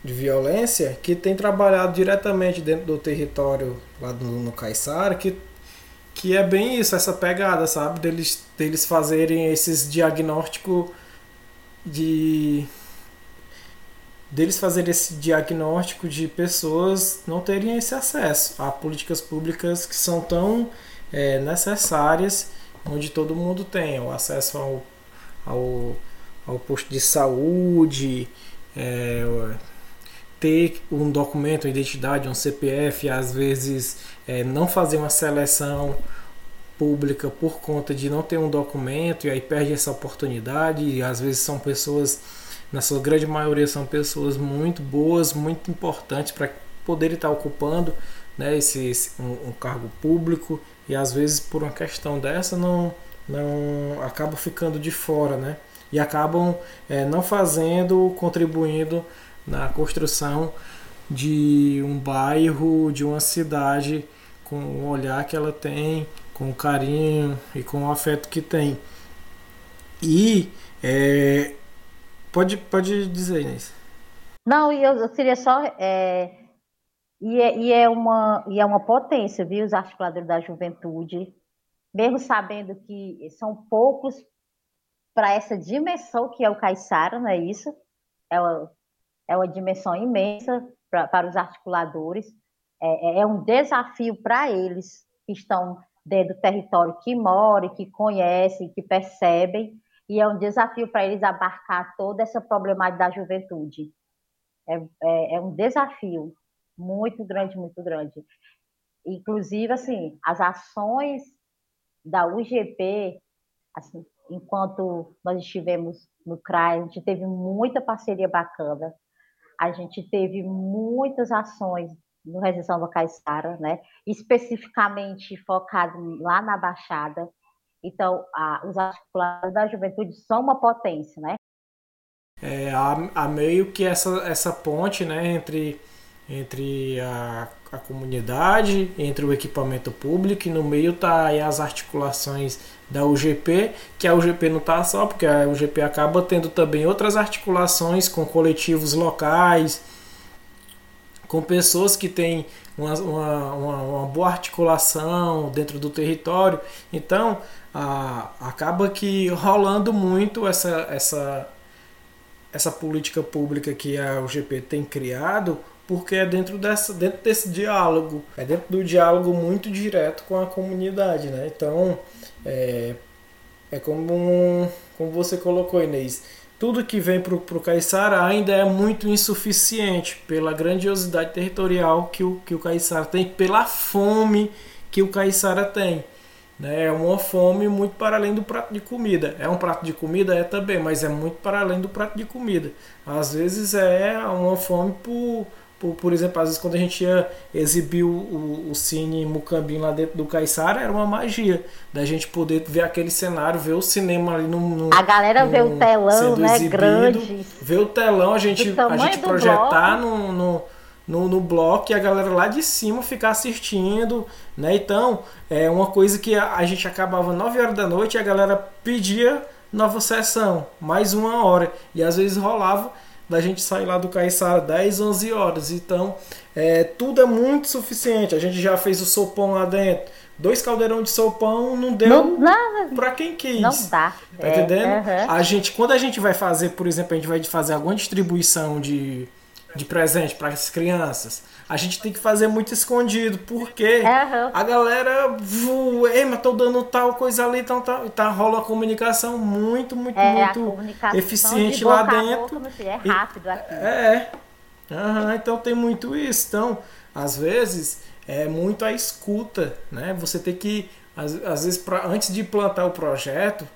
de Violência, que tem trabalhado diretamente dentro do território lá no, no Caiçara, que, que é bem isso, essa pegada, sabe? Deles, deles fazerem esses diagnósticos de deles fazer esse diagnóstico de pessoas não terem esse acesso a políticas públicas que são tão é, necessárias, onde todo mundo tem o acesso ao, ao, ao posto de saúde, é, ter um documento, uma identidade, um CPF, às vezes é, não fazer uma seleção pública por conta de não ter um documento e aí perde essa oportunidade e às vezes são pessoas na sua grande maioria são pessoas muito boas, muito importantes para poder estar ocupando né, esse, esse um, um, cargo público e às vezes por uma questão dessa não não acabam ficando de fora, né? E acabam é, não fazendo, contribuindo na construção de um bairro, de uma cidade com o olhar que ela tem, com o carinho e com o afeto que tem. E é, Pode, pode dizer, Inês. Não, eu, eu queria só. É, e, é, e, é uma, e é uma potência, viu, os articuladores da juventude, mesmo sabendo que são poucos para essa dimensão que é o Caiçara, não é isso? É uma, é uma dimensão imensa pra, para os articuladores. É, é, é um desafio para eles que estão dentro do território, que moram, que conhecem, que percebem, e é um desafio para eles abarcar toda essa problemática da juventude. É, é, é, um desafio muito grande, muito grande. Inclusive, assim, as ações da UGP, assim, enquanto nós estivemos no CRAI, a gente teve muita parceria bacana, a gente teve muitas ações no Resistão do Caiçara, né? especificamente focado lá na Baixada, então, a, os articulados da juventude são uma potência, né? É, há, há meio que essa, essa ponte né, entre, entre a, a comunidade, entre o equipamento público, e no meio tá aí as articulações da UGP, que a UGP não está só, porque a UGP acaba tendo também outras articulações com coletivos locais, com pessoas que têm uma, uma, uma, boa articulação dentro do território. Então, a, acaba que rolando muito essa, essa, essa política pública que a UGP tem criado, porque é dentro, dessa, dentro desse diálogo, é dentro do diálogo muito direto com a comunidade. Né? Então, é, é como, como você colocou, Inês tudo que vem para o Caiçara ainda é muito insuficiente pela grandiosidade territorial que o, que o Caiçara tem, pela fome que o Caiçara tem. Né? É uma fome muito para além do prato de comida. É um prato de comida? É também, mas é muito para além do prato de comida. Às vezes é uma fome por por, por exemplo, às vezes quando a gente ia exibir o, o, o Cine Mucambim lá dentro do Caiçara, era uma magia. Da gente poder ver aquele cenário, ver o cinema ali no. no a galera no, vê o telão, né? Exibido, grande. Ver o telão, a gente, a gente projetar no, no, no, no bloco e a galera lá de cima ficar assistindo. Né? Então, é uma coisa que a, a gente acabava 9 horas da noite e a galera pedia nova sessão, mais uma hora. E às vezes rolava da gente sair lá do Caiçara 10, 11 horas. Então, é, tudo é muito suficiente. A gente já fez o sopão lá dentro. Dois caldeirão de sopão não deu para quem quis. Não dá. Tá é, entendendo? Uhum. A gente, quando a gente vai fazer, por exemplo, a gente vai fazer alguma distribuição de de presente para as crianças, a gente tem que fazer muito escondido, porque uhum. a galera, ei, mas tô dando tal coisa ali, então tá, tá rola a comunicação muito, muito, é, muito eficiente de lá dentro. Boca, é rápido aqui. É. Uhum, então tem muito isso. Então, às vezes, é muito a escuta, né? Você tem que, às, às vezes, pra, antes de plantar o projeto,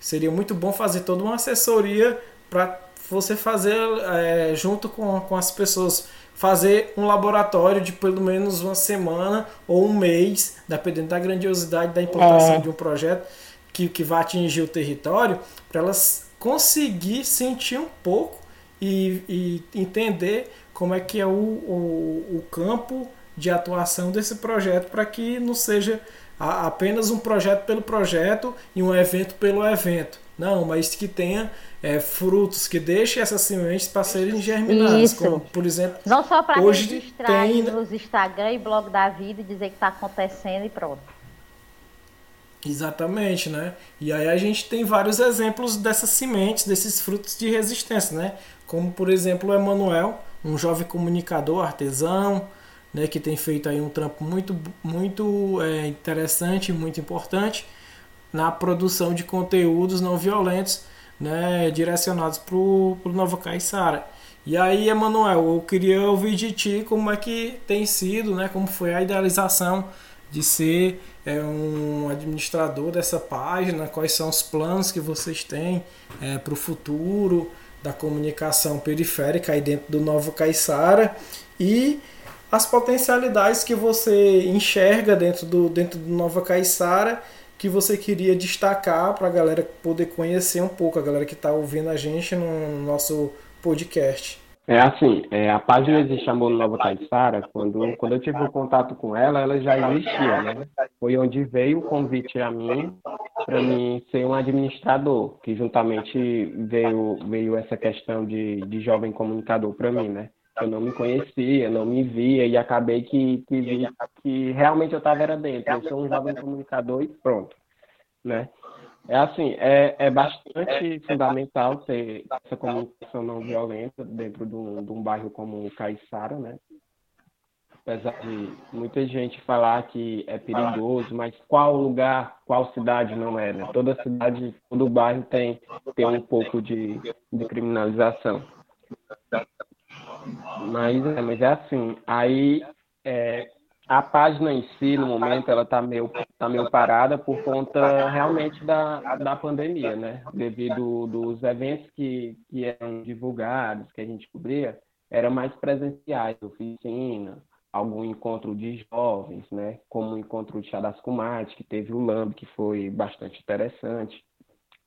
seria muito bom fazer toda uma assessoria para você fazer é, junto com, com as pessoas fazer um laboratório de pelo menos uma semana ou um mês, dependendo da grandiosidade da implantação é. de um projeto que, que vai atingir o território, para elas conseguir sentir um pouco e, e, entender como é que é o, o, o campo de atuação desse projeto para que não seja apenas um projeto pelo projeto e um evento pelo evento. Não, mas que tenha é, frutos que deixem essas sementes para serem germinadas. Isso. Como, por exemplo, não só para registrar tem... nos Instagram e blog da vida e dizer que está acontecendo e pronto. Exatamente, né? E aí a gente tem vários exemplos dessas sementes, desses frutos de resistência, né? Como por exemplo o Emanuel, um jovem comunicador, artesão, né, que tem feito aí um trampo muito, muito é, interessante, muito importante na produção de conteúdos não violentos né, direcionados para o Nova Caiçara. E aí, Emanuel, eu queria ouvir de ti como é que tem sido, né, como foi a idealização de ser é, um administrador dessa página, quais são os planos que vocês têm é, para o futuro da comunicação periférica aí dentro do Nova Caiçara e as potencialidades que você enxerga dentro do, dentro do Nova Caiçara que você queria destacar para a galera poder conhecer um pouco, a galera que está ouvindo a gente no nosso podcast? É assim, é, a página existe Amor Nova Taissara, quando, quando eu tive um contato com ela, ela já existia, né? Foi onde veio o convite a mim para mim ser um administrador, que juntamente veio, veio essa questão de, de jovem comunicador para mim, né? Eu não me conhecia, não me via e acabei que, que vi que realmente eu estava era dentro. Eu sou um jovem comunicador e pronto, né? É assim, é, é bastante fundamental ter essa comunicação não violenta dentro de um, de um bairro como o Caiçara, né? Apesar de muita gente falar que é perigoso, mas qual lugar, qual cidade não é, né? Toda cidade, todo bairro tem, tem um pouco de, de criminalização. Mas, é, mas é assim, aí é, a página em si, no momento, ela está meio, tá meio parada por conta realmente da, da pandemia, né? Devido dos eventos que, que eram divulgados, que a gente cobria, eram mais presenciais, oficina, algum encontro de jovens, né? Como o encontro de Chadas Kumate, que teve o LAMB, que foi bastante interessante.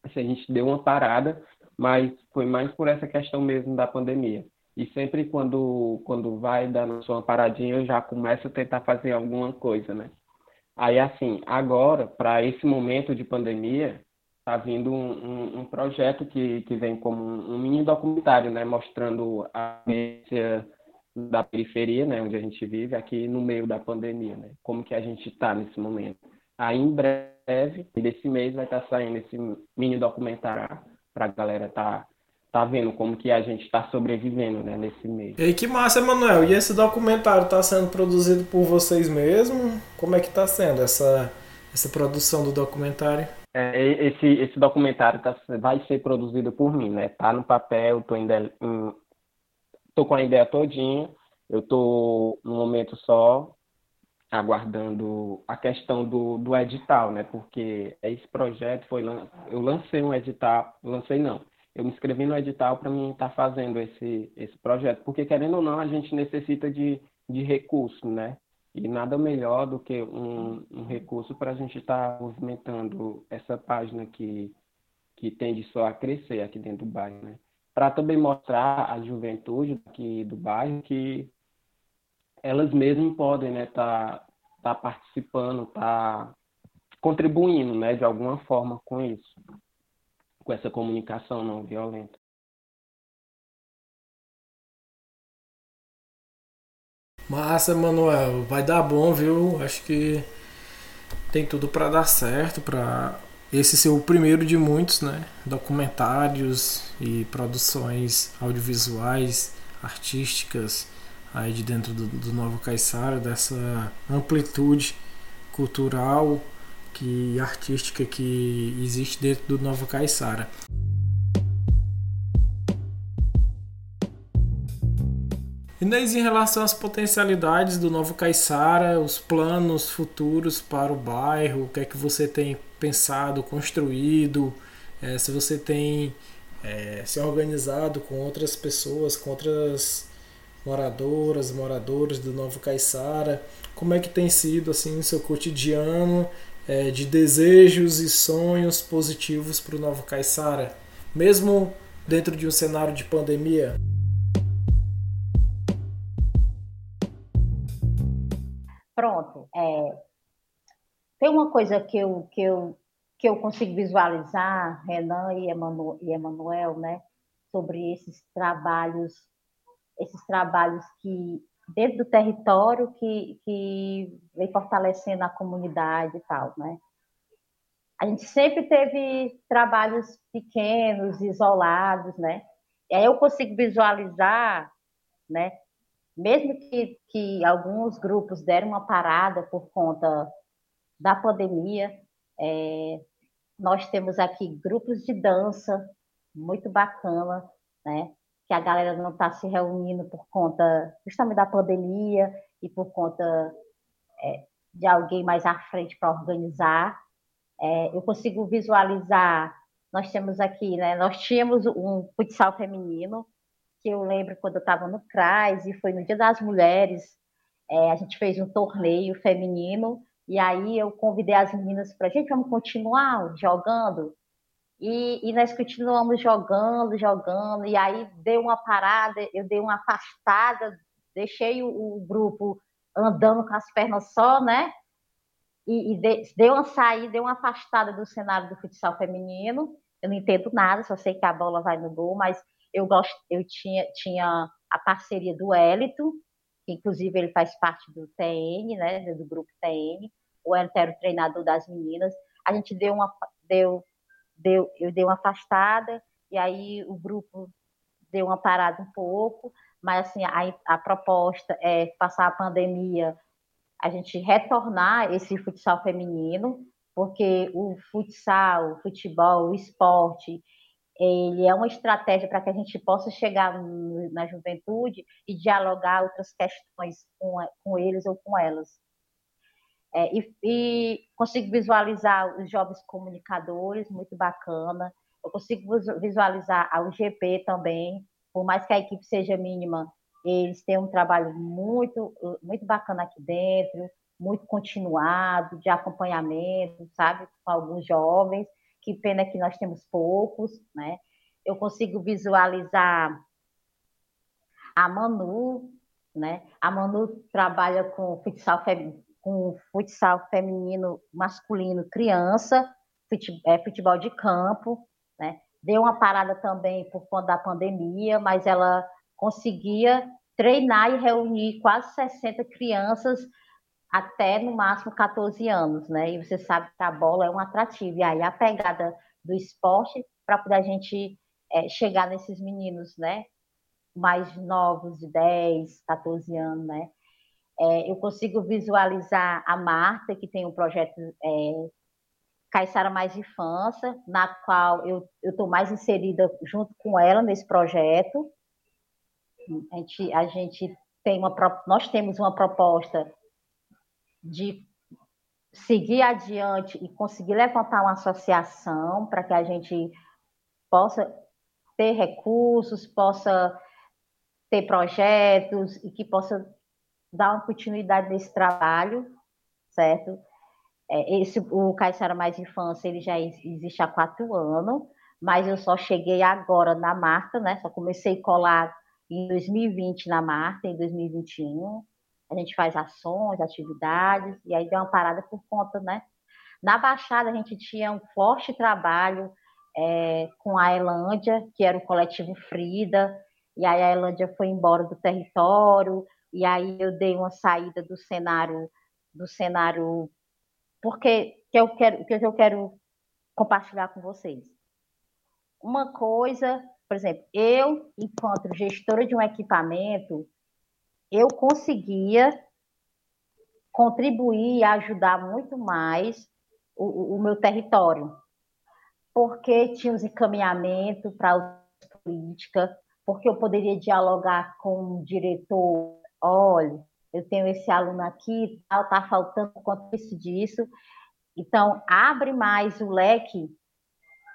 Assim, a gente deu uma parada, mas foi mais por essa questão mesmo da pandemia. E sempre quando, quando vai dando sua paradinha, eu já começo a tentar fazer alguma coisa, né? Aí, assim, agora, para esse momento de pandemia, está vindo um, um, um, projeto que, que vem como um, um, mini documentário, né? Mostrando a experiência da periferia, né, onde a gente vive, aqui no meio da pandemia, né? Como que a gente está nesse momento. Aí, em breve, desse mês, vai estar tá saindo esse mini documentário para a galera tá, tá vendo como que a gente está sobrevivendo, né, nesse mês. E que massa, Emanuel. E esse documentário está sendo produzido por vocês mesmos? Como é que está sendo essa, essa produção do documentário? É, esse, esse documentário tá, vai ser produzido por mim, né? Tá no papel, tô ainda em, tô com a ideia todinha, eu tô no momento só aguardando a questão do, do edital, né? Porque esse projeto foi eu lancei um edital, lancei não, eu me inscrevi no edital para mim estar tá fazendo esse esse projeto, porque querendo ou não a gente necessita de de recurso, né? E nada melhor do que um, um recurso para a gente estar tá movimentando essa página que, que tende só a crescer aqui dentro do bairro, né? Para também mostrar à juventude aqui do bairro que elas mesmas podem né, tá, tá participando, tá contribuindo, né, de alguma forma com isso, com essa comunicação não violenta. Massa, Manuel. Vai dar bom, viu? Acho que tem tudo para dar certo, para esse ser o primeiro de muitos, né? Documentários e produções audiovisuais, artísticas aí de dentro do, do Novo Caiçara, dessa amplitude cultural que artística que existe dentro do Novo Caiçara. Inês, em relação às potencialidades do Novo Caiçara, os planos futuros para o bairro, o que é que você tem pensado, construído, é, se você tem é, se organizado com outras pessoas, com outras moradoras, moradores do Novo Caiçara, como é que tem sido assim o seu cotidiano é, de desejos e sonhos positivos para o Novo Caiçara, mesmo dentro de um cenário de pandemia? Pronto. É, tem uma coisa que eu, que eu, que eu consigo visualizar, Renan e Emanuel, né, sobre esses trabalhos, esses trabalhos que dentro do território que, que vem fortalecendo a comunidade e tal, né? A gente sempre teve trabalhos pequenos, isolados, né? E aí eu consigo visualizar, né, mesmo que, que alguns grupos deram uma parada por conta da pandemia, é, nós temos aqui grupos de dança muito bacana, né? Que a galera não está se reunindo por conta justamente da pandemia e por conta é, de alguém mais à frente para organizar. É, eu consigo visualizar. Nós temos aqui, né? Nós tínhamos um futsal feminino que eu lembro quando eu estava no CRAS e foi no Dia das Mulheres, é, a gente fez um torneio feminino e aí eu convidei as meninas para gente, vamos continuar jogando? E, e, nós continuamos jogando, jogando, e aí deu uma parada, eu dei uma afastada, deixei o, o grupo andando com as pernas só, né? E, e de, deu uma saída, deu uma afastada do cenário do futsal feminino. Eu não entendo nada, só sei que a bola vai no gol, mas eu gosto, eu tinha, tinha a parceria do Elito, que inclusive ele faz parte do TN, né, do grupo TN. O Elito era o treinador das meninas. A gente deu uma deu deu eu dei uma afastada e aí o grupo deu uma parada um pouco, mas assim a, a proposta é passar a pandemia a gente retornar esse futsal feminino, porque o futsal, o futebol, o esporte, ele é uma estratégia para que a gente possa chegar na juventude e dialogar outras questões com, com eles ou com elas. É, e, e, consigo visualizar os jovens comunicadores, muito bacana. Eu consigo visualizar a UGP também, por mais que a equipe seja mínima, eles têm um trabalho muito, muito bacana aqui dentro, muito continuado, de acompanhamento, sabe, com alguns jovens que pena que nós temos poucos, né? Eu consigo visualizar a Manu, né? A Manu trabalha com futsal, com futsal feminino, masculino, criança, é, futebol de campo, né? Deu uma parada também por conta da pandemia, mas ela conseguia treinar e reunir quase 60 crianças até no máximo 14 anos, né? E você sabe que a bola é um atrativo. E aí a pegada do esporte para poder a gente é, chegar nesses meninos, né? Mais novos, de 10, 14 anos, né? É, eu consigo visualizar a Marta, que tem um projeto é, Caixara Mais Infância, na qual eu estou mais inserida junto com ela nesse projeto. A gente, a gente tem uma, nós temos uma proposta de seguir adiante e conseguir levantar uma associação para que a gente possa ter recursos, possa ter projetos e que possa dar uma continuidade nesse trabalho, certo? É, esse, o Caixara Mais Infância, ele já existe há quatro anos, mas eu só cheguei agora na Marta, né? Só comecei a colar em 2020 na Marta, em 2021 a gente faz ações, atividades, e aí deu uma parada por conta, né? Na Baixada, a gente tinha um forte trabalho é, com a Elândia, que era o coletivo Frida, e aí a Elândia foi embora do território, e aí eu dei uma saída do cenário, do cenário, porque que eu quero, que eu quero compartilhar com vocês. Uma coisa, por exemplo, eu, enquanto gestora de um equipamento, eu conseguia contribuir e ajudar muito mais o, o, meu território, porque tinha os encaminhamentos para política, porque eu poderia dialogar com o diretor, olha, eu tenho esse aluno aqui, tal, tá faltando quanto isso disso. Então, abre mais o leque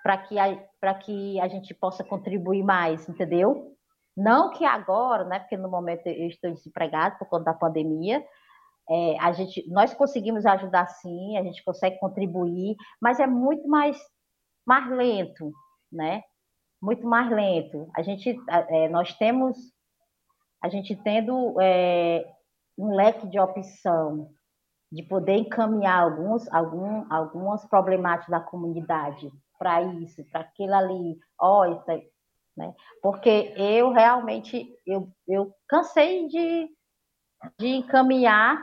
para que, a, que a gente possa contribuir mais, entendeu? Não que agora, né, porque no momento eu estou desempregado por conta da pandemia, é, a gente, nós conseguimos ajudar sim, a gente consegue contribuir, mas é muito mais, mais lento, né? Muito mais lento. A gente, é, nós temos, a gente tendo é, um leque de opção de poder encaminhar alguns, algum, algumas problemáticas da comunidade para isso, para aquilo ali, ó, isso né? Porque eu realmente eu, eu cansei de, de encaminhar,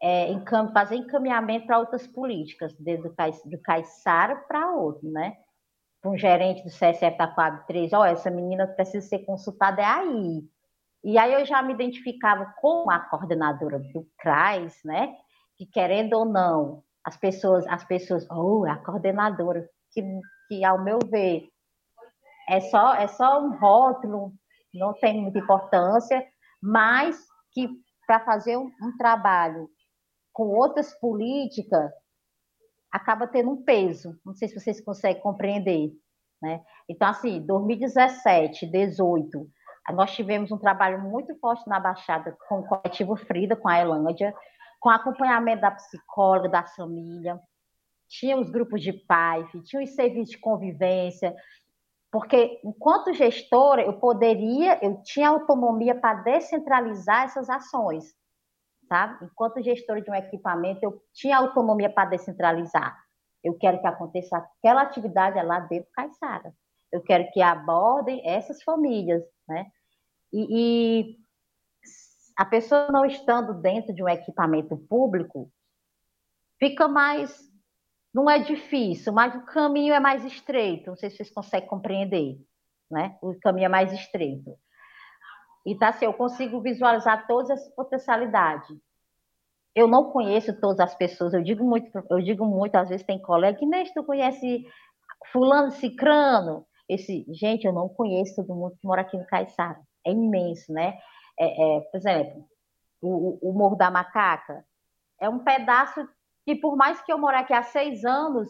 é, encam, fazer encaminhamento para outras políticas, desde o do Caiçara para outro, né? Para um gerente do CSF da Coab 3, ó, essa menina precisa ser consultada é aí. E aí eu já me identificava com a coordenadora do CRAS, né? Que querendo ou não, as pessoas, as pessoas, oh, a coordenadora, que, que ao meu ver, é só, é só um rótulo, não tem muita importância, mas que para fazer um, um, trabalho com outras políticas acaba tendo um peso. Não sei se vocês conseguem compreender. Né? Então, assim, 2017, 2018, nós tivemos um trabalho muito forte na Baixada com o coletivo Frida, com a Elândia, com acompanhamento da psicóloga, da família, tinha os grupos de pais, tinha os serviços de convivência, porque enquanto gestora, eu poderia, eu tinha autonomia para descentralizar essas ações, sabe? Enquanto gestora de um equipamento, eu tinha autonomia para descentralizar. Eu quero que aconteça aquela atividade lá dentro do Caiçara. Eu quero que abordem essas famílias, né? E, e a pessoa não estando dentro de um equipamento público, fica mais não é difícil, mas o caminho é mais estreito. Não sei se vocês conseguem compreender, né? O caminho é mais estreito. E tá assim, eu consigo visualizar todas as potencialidades. Eu não conheço todas as pessoas. Eu digo muito, eu digo muito. Às vezes tem colega que nem tu conhece fulano, cicrano. Esse, gente, eu não conheço todo mundo que mora aqui no Caiçara. É imenso, né? É, é, por exemplo, o, o Morro da Macaca é um pedaço que por mais que eu more aqui há seis anos,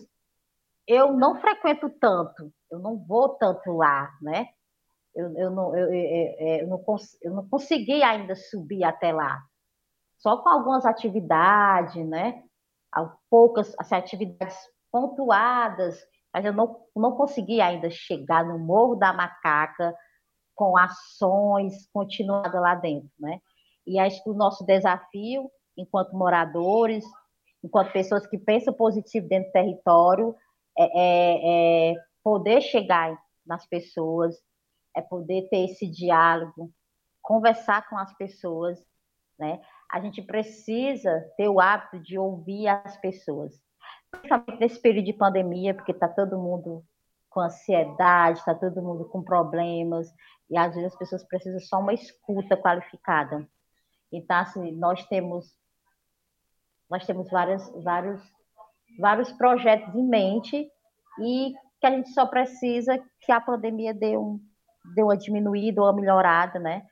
eu não frequento tanto, eu não vou tanto lá, né? Eu, eu, não, eu, eu, não, eu não consegui ainda subir até lá. Só com algumas atividades, né? Poucas assim, atividades pontuadas, mas eu não, não consegui ainda chegar no Morro da Macaca com ações continuadas lá dentro, né? E acho que o nosso desafio, enquanto moradores, enquanto pessoas que pensam positivo dentro do território, é, é, é poder chegar nas pessoas, é poder ter esse diálogo, conversar com as pessoas, né? A gente precisa ter o hábito de ouvir as pessoas, principalmente nesse período de pandemia, porque está todo mundo com ansiedade, está todo mundo com problemas, e às vezes as pessoas precisam só uma escuta qualificada. Então, assim, nós temos nós temos vários, vários, vários projetos em mente e que a gente só precisa que a pandemia dê, um, dê uma diminuída uma melhorada, né?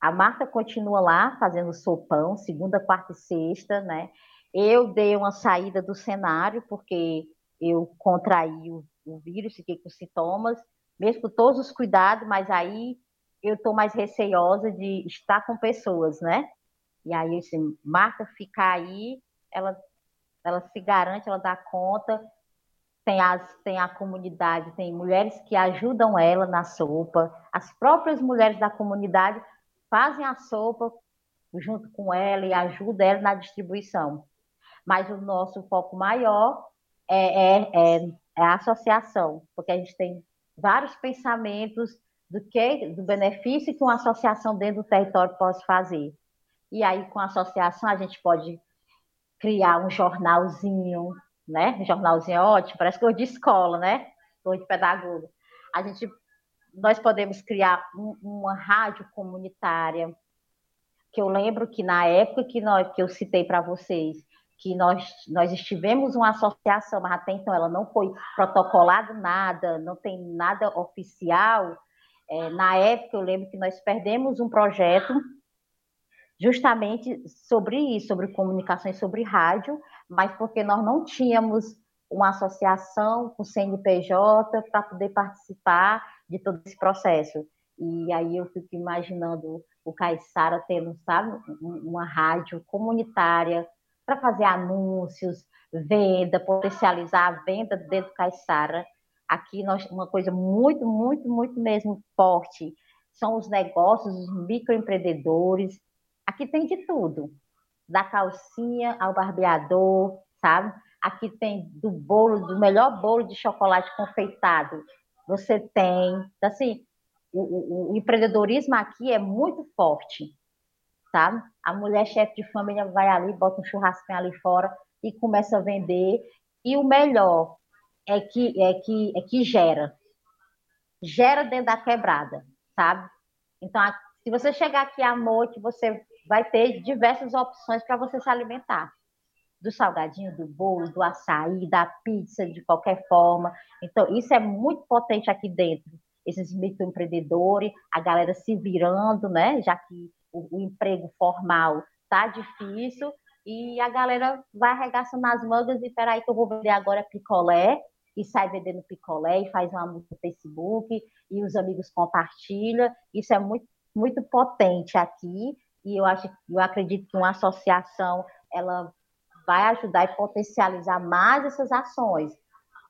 A Marta continua lá fazendo sopão, segunda, quarta e sexta, né? Eu dei uma saída do cenário porque eu contraí o, o vírus, fiquei com sintomas, mesmo com todos os cuidados, mas aí eu estou mais receiosa de estar com pessoas, né? E aí, assim, Marta ficar aí, ela, ela se garante, ela dá conta. Tem, as, tem a comunidade, tem mulheres que ajudam ela na sopa. As próprias mulheres da comunidade fazem a sopa junto com ela e ajudam ela na distribuição. Mas o nosso foco maior é, é, é, é a associação, porque a gente tem vários pensamentos do que do benefício que uma associação dentro do território pode fazer. E aí, com a associação, a gente pode criar um jornalzinho, né? Um jornalzinho ótimo, parece coisa de escola, né? Coisa de pedagogo. A gente, nós podemos criar um, uma rádio comunitária, que eu lembro que na época que, nós, que eu citei para vocês, que nós, nós estivemos uma associação, mas até então ela não foi protocolado nada, não tem nada oficial. É, na época, eu lembro que nós perdemos um projeto justamente sobre isso, sobre comunicações, sobre rádio, mas porque nós não tínhamos uma associação com CNPJ para poder participar de todo esse processo. E aí eu fico imaginando o Caissara tendo, sabe, uma rádio comunitária para fazer anúncios, venda, potencializar a venda dentro do Caissara. Aqui nós uma coisa muito, muito, muito mesmo forte são os negócios, os microempreendedores, Aqui tem de tudo, da calcinha ao barbeador, sabe? Aqui tem do bolo, do melhor bolo de chocolate confeitado. Você tem, então, assim, o, o, o empreendedorismo aqui é muito forte, sabe? A mulher chefe de família vai ali, bota um churrasquinho ali fora e começa a vender. E o melhor é que é que é que gera, gera dentro da quebrada, sabe? Então, se você chegar aqui à noite, você vai ter diversas opções para você se alimentar. Do salgadinho, do bolo, do açaí, da pizza, de qualquer forma. Então, isso é muito potente aqui dentro. Esses microempreendedores, a galera se virando, né? Já que o, o emprego formal tá difícil, e a galera vai arregaçando as mangas e peraí que eu vou vender agora picolé, e sai vendendo picolé e faz uma música no Facebook, e os amigos compartilham. Isso é muito, muito potente aqui, e eu acho, eu acredito que uma associação ela vai ajudar e potencializar mais essas ações.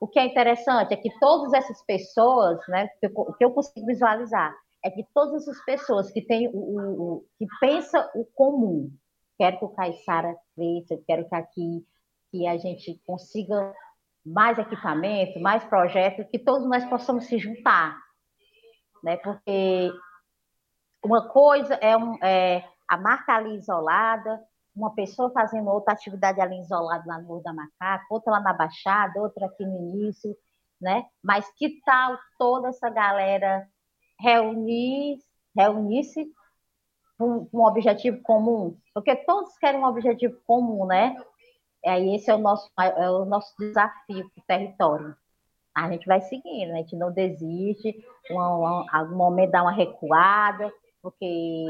O que é interessante é que todas essas pessoas, né, que eu, que eu consigo visualizar, é que todas essas pessoas que têm o, o, que pensa o comum, quero que o Caixara cresça, quero que aqui que a gente consiga mais equipamento, mais projetos, que todos nós possamos se juntar, né? Porque uma coisa é, um, é a marca ali isolada, uma pessoa fazendo outra atividade ali isolada lá no Morro da Macaca, outra lá na Baixada, outra aqui no início, né? Mas que tal toda essa galera reunir, reunir-se com um objetivo comum? Porque todos querem um objetivo comum, né? É, esse é o nosso, é o nosso desafio para o território. A gente vai seguindo, a gente não desiste, um, um, algum momento dá uma recuada, porque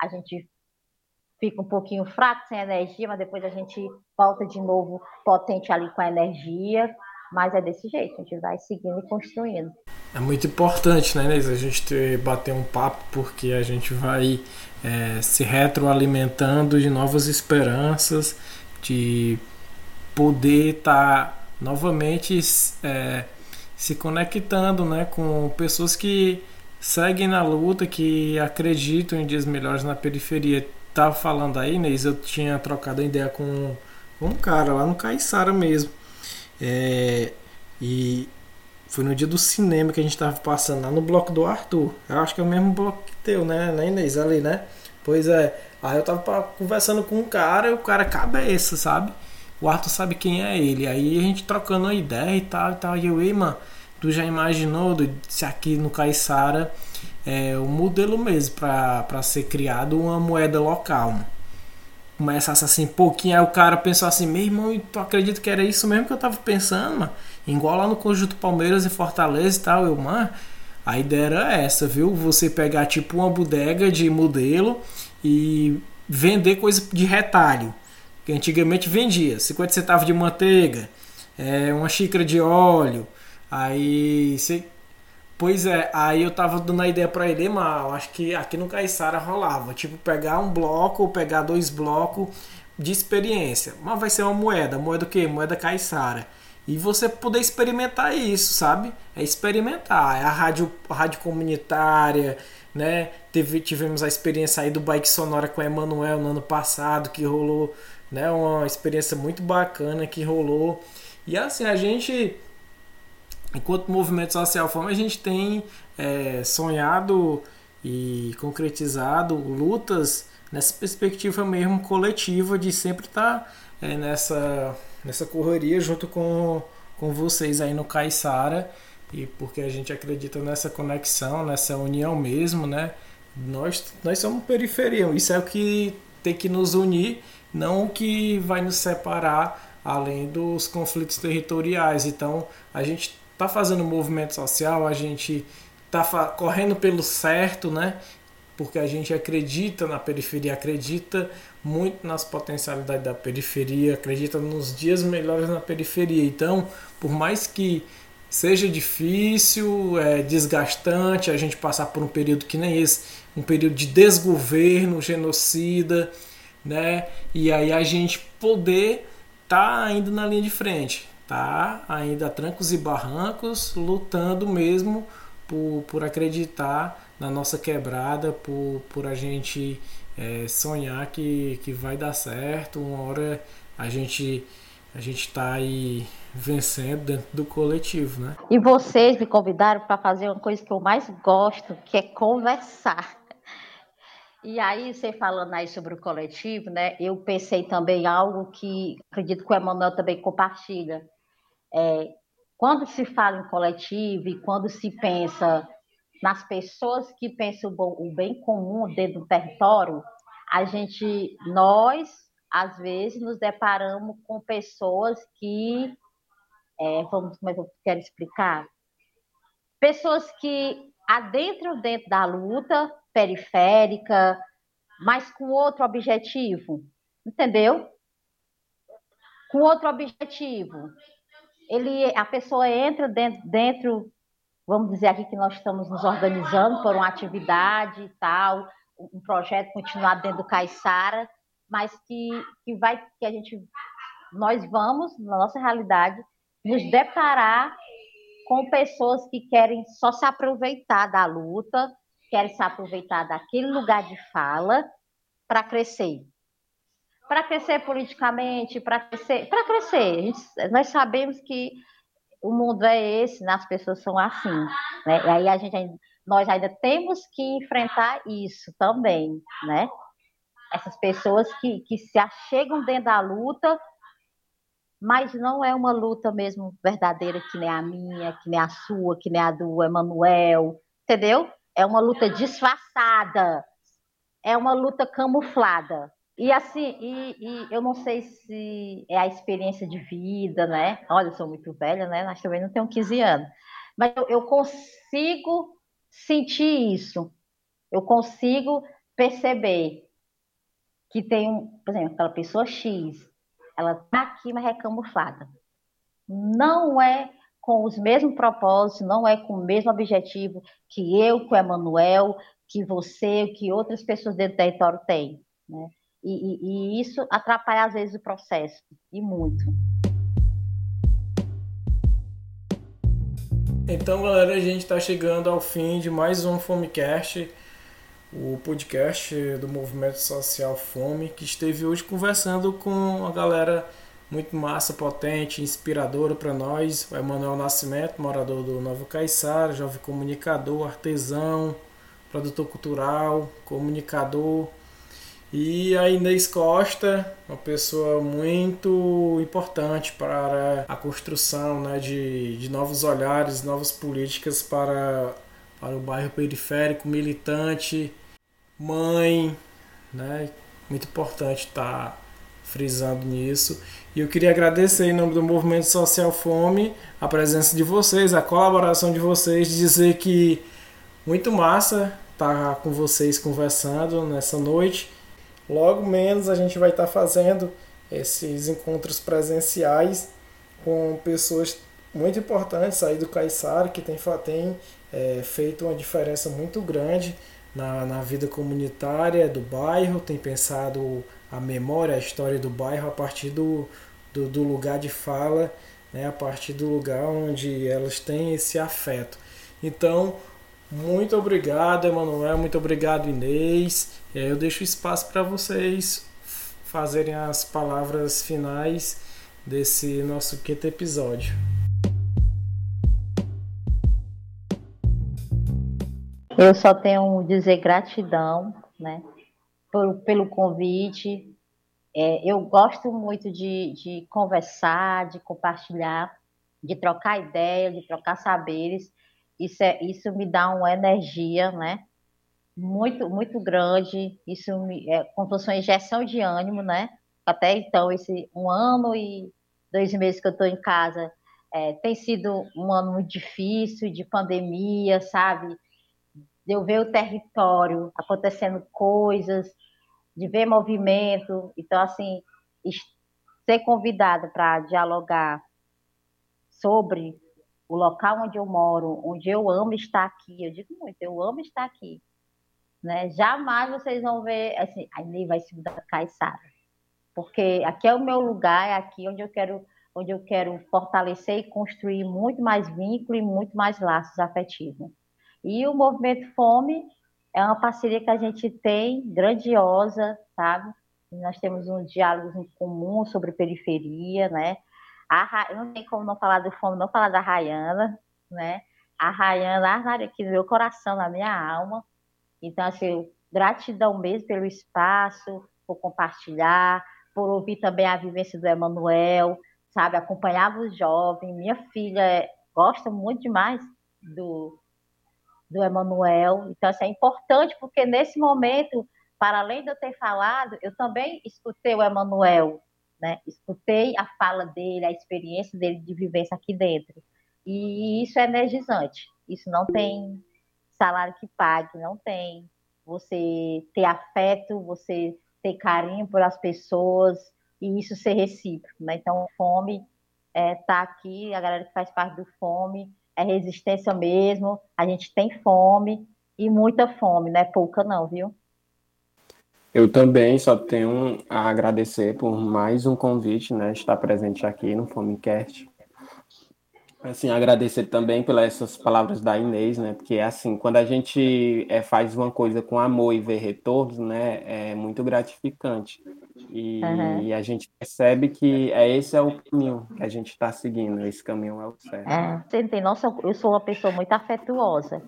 a gente fica um pouquinho fraco, sem energia, mas depois a gente volta de novo potente ali com a energia. Mas é desse jeito, a gente vai seguindo e construindo. É muito importante, né, Inês, a gente ter, bater um papo, porque a gente vai é, se retroalimentando de novas esperanças, de poder estar tá novamente é, se conectando né, com pessoas que seguem na luta, que acreditam em dias melhores na periferia tava falando aí, Inês, eu tinha trocado ideia com, um cara lá no Caiçara mesmo. É, e Foi no dia do cinema que a gente tava passando lá no bloco do Arthur. Eu acho que é o mesmo bloco que teu, né, né Inês? Ali, né? Pois é. Aí eu tava conversando com um cara, e o cara cabeça, sabe? O Arthur sabe quem é ele. Aí a gente trocando uma ideia e tal e tal. E eu, ei, mano, tu já imaginou se aqui no Caiçara é o modelo mesmo para ser criado uma moeda local? Começasse assim pouquinho, aí o cara pensou assim, meu irmão, tu acredita que era isso mesmo que eu tava pensando, mano? Igual lá no Conjunto Palmeiras e Fortaleza e tal, eu, mano, a ideia era essa, viu? Você pegar tipo uma bodega de modelo e vender coisa de retalho que antigamente vendia 50 centavos de manteiga, é, uma xícara de óleo. Aí, pois é, aí eu tava dando a ideia para ele, mas acho que aqui no Caiçara rolava, tipo pegar um bloco ou pegar dois blocos de experiência. Mas vai ser uma moeda, moeda o quê? Moeda Caiçara. E você poder experimentar isso, sabe? É experimentar. É a rádio, a rádio comunitária, né? Teve, tivemos a experiência aí do Bike Sonora com o Emanuel no ano passado, que rolou né? Uma experiência muito bacana que rolou. E assim, a gente, enquanto movimento social fome, a gente tem é, sonhado e concretizado lutas nessa perspectiva mesmo coletiva de sempre estar tá, é, nessa, nessa correria junto com, com vocês aí no Caiçara e porque a gente acredita nessa conexão, nessa união mesmo, né? Nós, nós somos periferia, isso é o que tem que nos unir não o que vai nos separar além dos conflitos territoriais. Então, a gente está fazendo movimento social, a gente está correndo pelo certo, né? Porque a gente acredita na periferia, acredita muito nas potencialidades da periferia, acredita nos dias melhores na periferia. Então, por mais que seja difícil, é desgastante a gente passar por um período que nem esse, um período de desgoverno, genocida, né? E aí a gente poder tá ainda na linha de frente, tá? Ainda trancos e barrancos, lutando mesmo por, por acreditar na nossa quebrada, por, por a gente é, sonhar que, que vai dar certo. Uma hora a gente a gente está aí vencendo dentro do coletivo, né? E vocês me convidaram para fazer uma coisa que eu mais gosto, que é conversar. E aí, você falando aí sobre o coletivo, né? Eu pensei também algo que acredito que o Emanuel também compartilha. É, quando se fala em coletivo e quando se pensa nas pessoas que pensam o bem comum dentro do território, a gente, nós, às vezes, nos deparamos com pessoas que, é, vamos, como é eu quero explicar? Pessoas que adentram dentro da luta, periférica, mas com outro objetivo, entendeu? Com outro objetivo. Ele, a pessoa entra dentro, dentro, vamos dizer aqui que nós estamos nos organizando por uma atividade e tal, um projeto continuado dentro do Caiçara, mas que, que vai, que a gente, nós vamos, na nossa realidade, nos deparar com pessoas que querem só se aproveitar da luta, querem se aproveitar daquele lugar de fala para crescer. Para crescer politicamente, para crescer, para crescer. Nós sabemos que o mundo é esse, né? as pessoas são assim. Né? E aí a gente, nós ainda temos que enfrentar isso também, né? Essas pessoas que, que se achegam dentro da luta, mas não é uma luta mesmo verdadeira que nem a minha, que nem a sua, que nem a do Emanuel, entendeu? É uma luta disfarçada, é uma luta camuflada. E assim, e, e, eu não sei se é a experiência de vida, né? Olha, eu sou muito velha, né? Mas também não tenho 15 anos. Mas eu, eu consigo sentir isso. Eu consigo perceber que tem, um, por exemplo, aquela pessoa X, ela está aqui, mas é camuflada. Não é com os mesmos propósitos, não é com o mesmo objetivo que eu, que o Emanuel, que você, que outras pessoas dentro do território têm. Né? E, e, e isso atrapalha, às vezes, o processo, e muito. Então, galera, a gente está chegando ao fim de mais um Fomecast, o podcast do Movimento Social Fome, que esteve hoje conversando com a galera muito massa, potente, inspiradora para nós. O Emanuel Nascimento, morador do Novo Caiçara, jovem comunicador, artesão, produtor cultural, comunicador. E a Inês Costa, uma pessoa muito importante para a construção né, de, de novos olhares, novas políticas para, para o bairro periférico, militante, mãe, né? Muito importante estar tá frisando nisso. E eu queria agradecer em nome do Movimento Social Fome a presença de vocês, a colaboração de vocês, dizer que muito massa estar tá com vocês conversando nessa noite. Logo menos a gente vai estar tá fazendo esses encontros presenciais com pessoas muito importantes aí do Caiçara, que tem, tem é, feito uma diferença muito grande na, na vida comunitária do bairro, tem pensado a memória, a história do bairro a partir do, do, do lugar de fala, né, a partir do lugar onde elas têm esse afeto. Então, muito obrigado, Emanuel, muito obrigado, Inês. Aí eu deixo espaço para vocês fazerem as palavras finais desse nosso quinto episódio. Eu só tenho dizer gratidão, né, por, pelo convite. É, eu gosto muito de, de conversar, de compartilhar, de trocar ideias, de trocar saberes. Isso, é, isso me dá uma energia, né? Muito, muito grande. Isso me, é como fosse uma injeção de ânimo, né? Até então, esse um ano e dois meses que eu estou em casa, é, tem sido um ano muito difícil, de pandemia, sabe? De eu ver o território acontecendo coisas, de ver movimento. Então, assim, ser convidada para dialogar sobre o local onde eu moro, onde eu amo estar aqui. Eu digo muito, eu amo estar aqui. Né? Jamais vocês vão ver assim, aí nem vai se mudar Caiçara. Porque aqui é o meu lugar, é aqui onde eu quero onde eu quero fortalecer e construir muito mais vínculo e muito mais laços afetivos. E o movimento Fome é uma parceria que a gente tem grandiosa, sabe? Nós temos um diálogo em comum sobre periferia, né? A, não tem como não falar do Fome, não falar da Rayana, né? A Rayana armaria aqui no meu coração, na minha alma. Então, assim, gratidão mesmo pelo espaço, por compartilhar, por ouvir também a vivência do Emanuel, sabe? Acompanhava os jovens. Minha filha gosta muito demais do, do Emanuel. Então, assim, é importante porque nesse momento, para além de eu ter falado, eu também escutei o Emanuel, né? Escutei a fala dele, a experiência dele de vivência aqui dentro. E isso é energizante. Isso não tem salário que pague, não tem. Você ter afeto, você ter carinho por as pessoas e isso ser recíproco, né? Então, fome está é, tá aqui, a galera que faz parte do fome é resistência mesmo. A gente tem fome e muita fome, não é pouca não, viu? Eu também só tenho a agradecer por mais um convite, né? Estar presente aqui no Fomecast. Assim, agradecer também pelas essas palavras da Inês, né? Porque assim, quando a gente é, faz uma coisa com amor e vê retornos, né? É muito gratificante. E, uhum. e a gente percebe que é esse é o caminho que a gente está seguindo. Esse caminho é o certo. É, você tem nossa, eu sou uma pessoa muito afetuosa.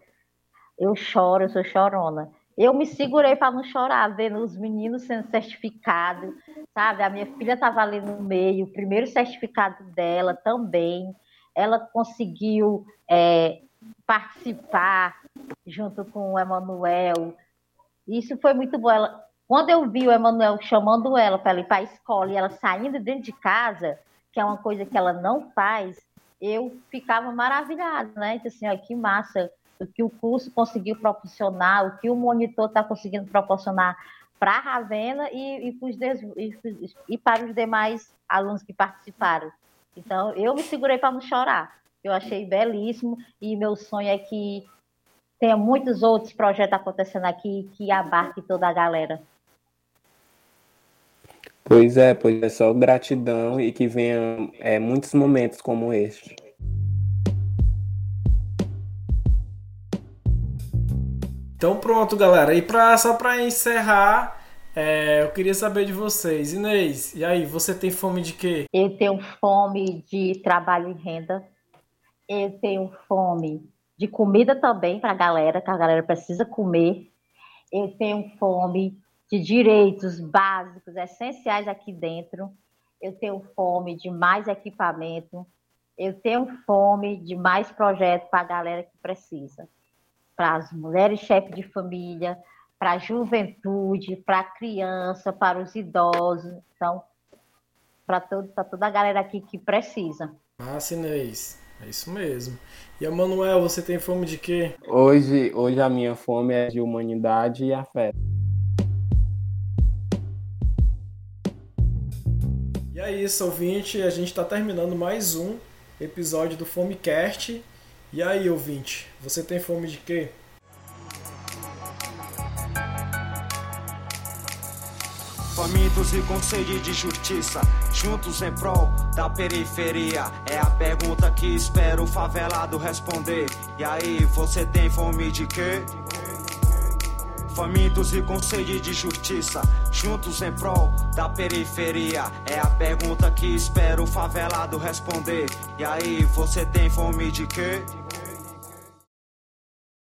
Eu choro, eu sou chorona. Eu me segurei para não chorar, vendo os meninos sendo certificados, sabe? A minha filha estava ali no meio, o primeiro certificado dela também. Ela conseguiu é, participar junto com o Emanuel. Isso foi muito bom. Ela, quando eu vi o Emanuel chamando ela para ir para a escola e ela saindo dentro de casa, que é uma coisa que ela não faz, eu ficava maravilhada, né? Então, assim, ó, que massa o que o curso conseguiu proporcionar, o que o monitor está conseguindo proporcionar para a Ravena e, e, e, para os demais alunos que participaram. Então, eu me segurei para não chorar. Eu achei belíssimo e meu sonho é que tenha muitos outros projetos acontecendo aqui que abarque toda a galera. Pois é, pois é, só gratidão e que venham é, muitos momentos como este. Então pronto, galera. E pra, só para encerrar, É, eu queria saber de vocês. Inês, e aí, você tem fome de quê? Eu tenho fome de trabalho e renda. Eu tenho fome de comida também para a galera, que a galera precisa comer. Eu tenho fome de direitos básicos, essenciais aqui dentro. Eu tenho fome de mais equipamento. Eu tenho fome de mais projetos para a galera que precisa. Para as mulheres chefes de família, para a juventude, para a criança, para os idosos. Então, para toda a galera aqui que precisa. Ah, Inês. É isso mesmo. E a Manuel, você tem fome de quê? Hoje, hoje a minha fome é de humanidade e afeto. E é isso, ouvinte. A gente está terminando mais um episódio do Fomecast. E aí, ouvinte, você tem fome de quê? famintos e com sede de justiça, juntos em prol da periferia. É a pergunta que espero o favelado responder. E aí, você tem fome de quê? Famintos e com sede de justiça, juntos em prol da periferia. É a pergunta que espero o favelado responder. E aí, você tem fome de quê?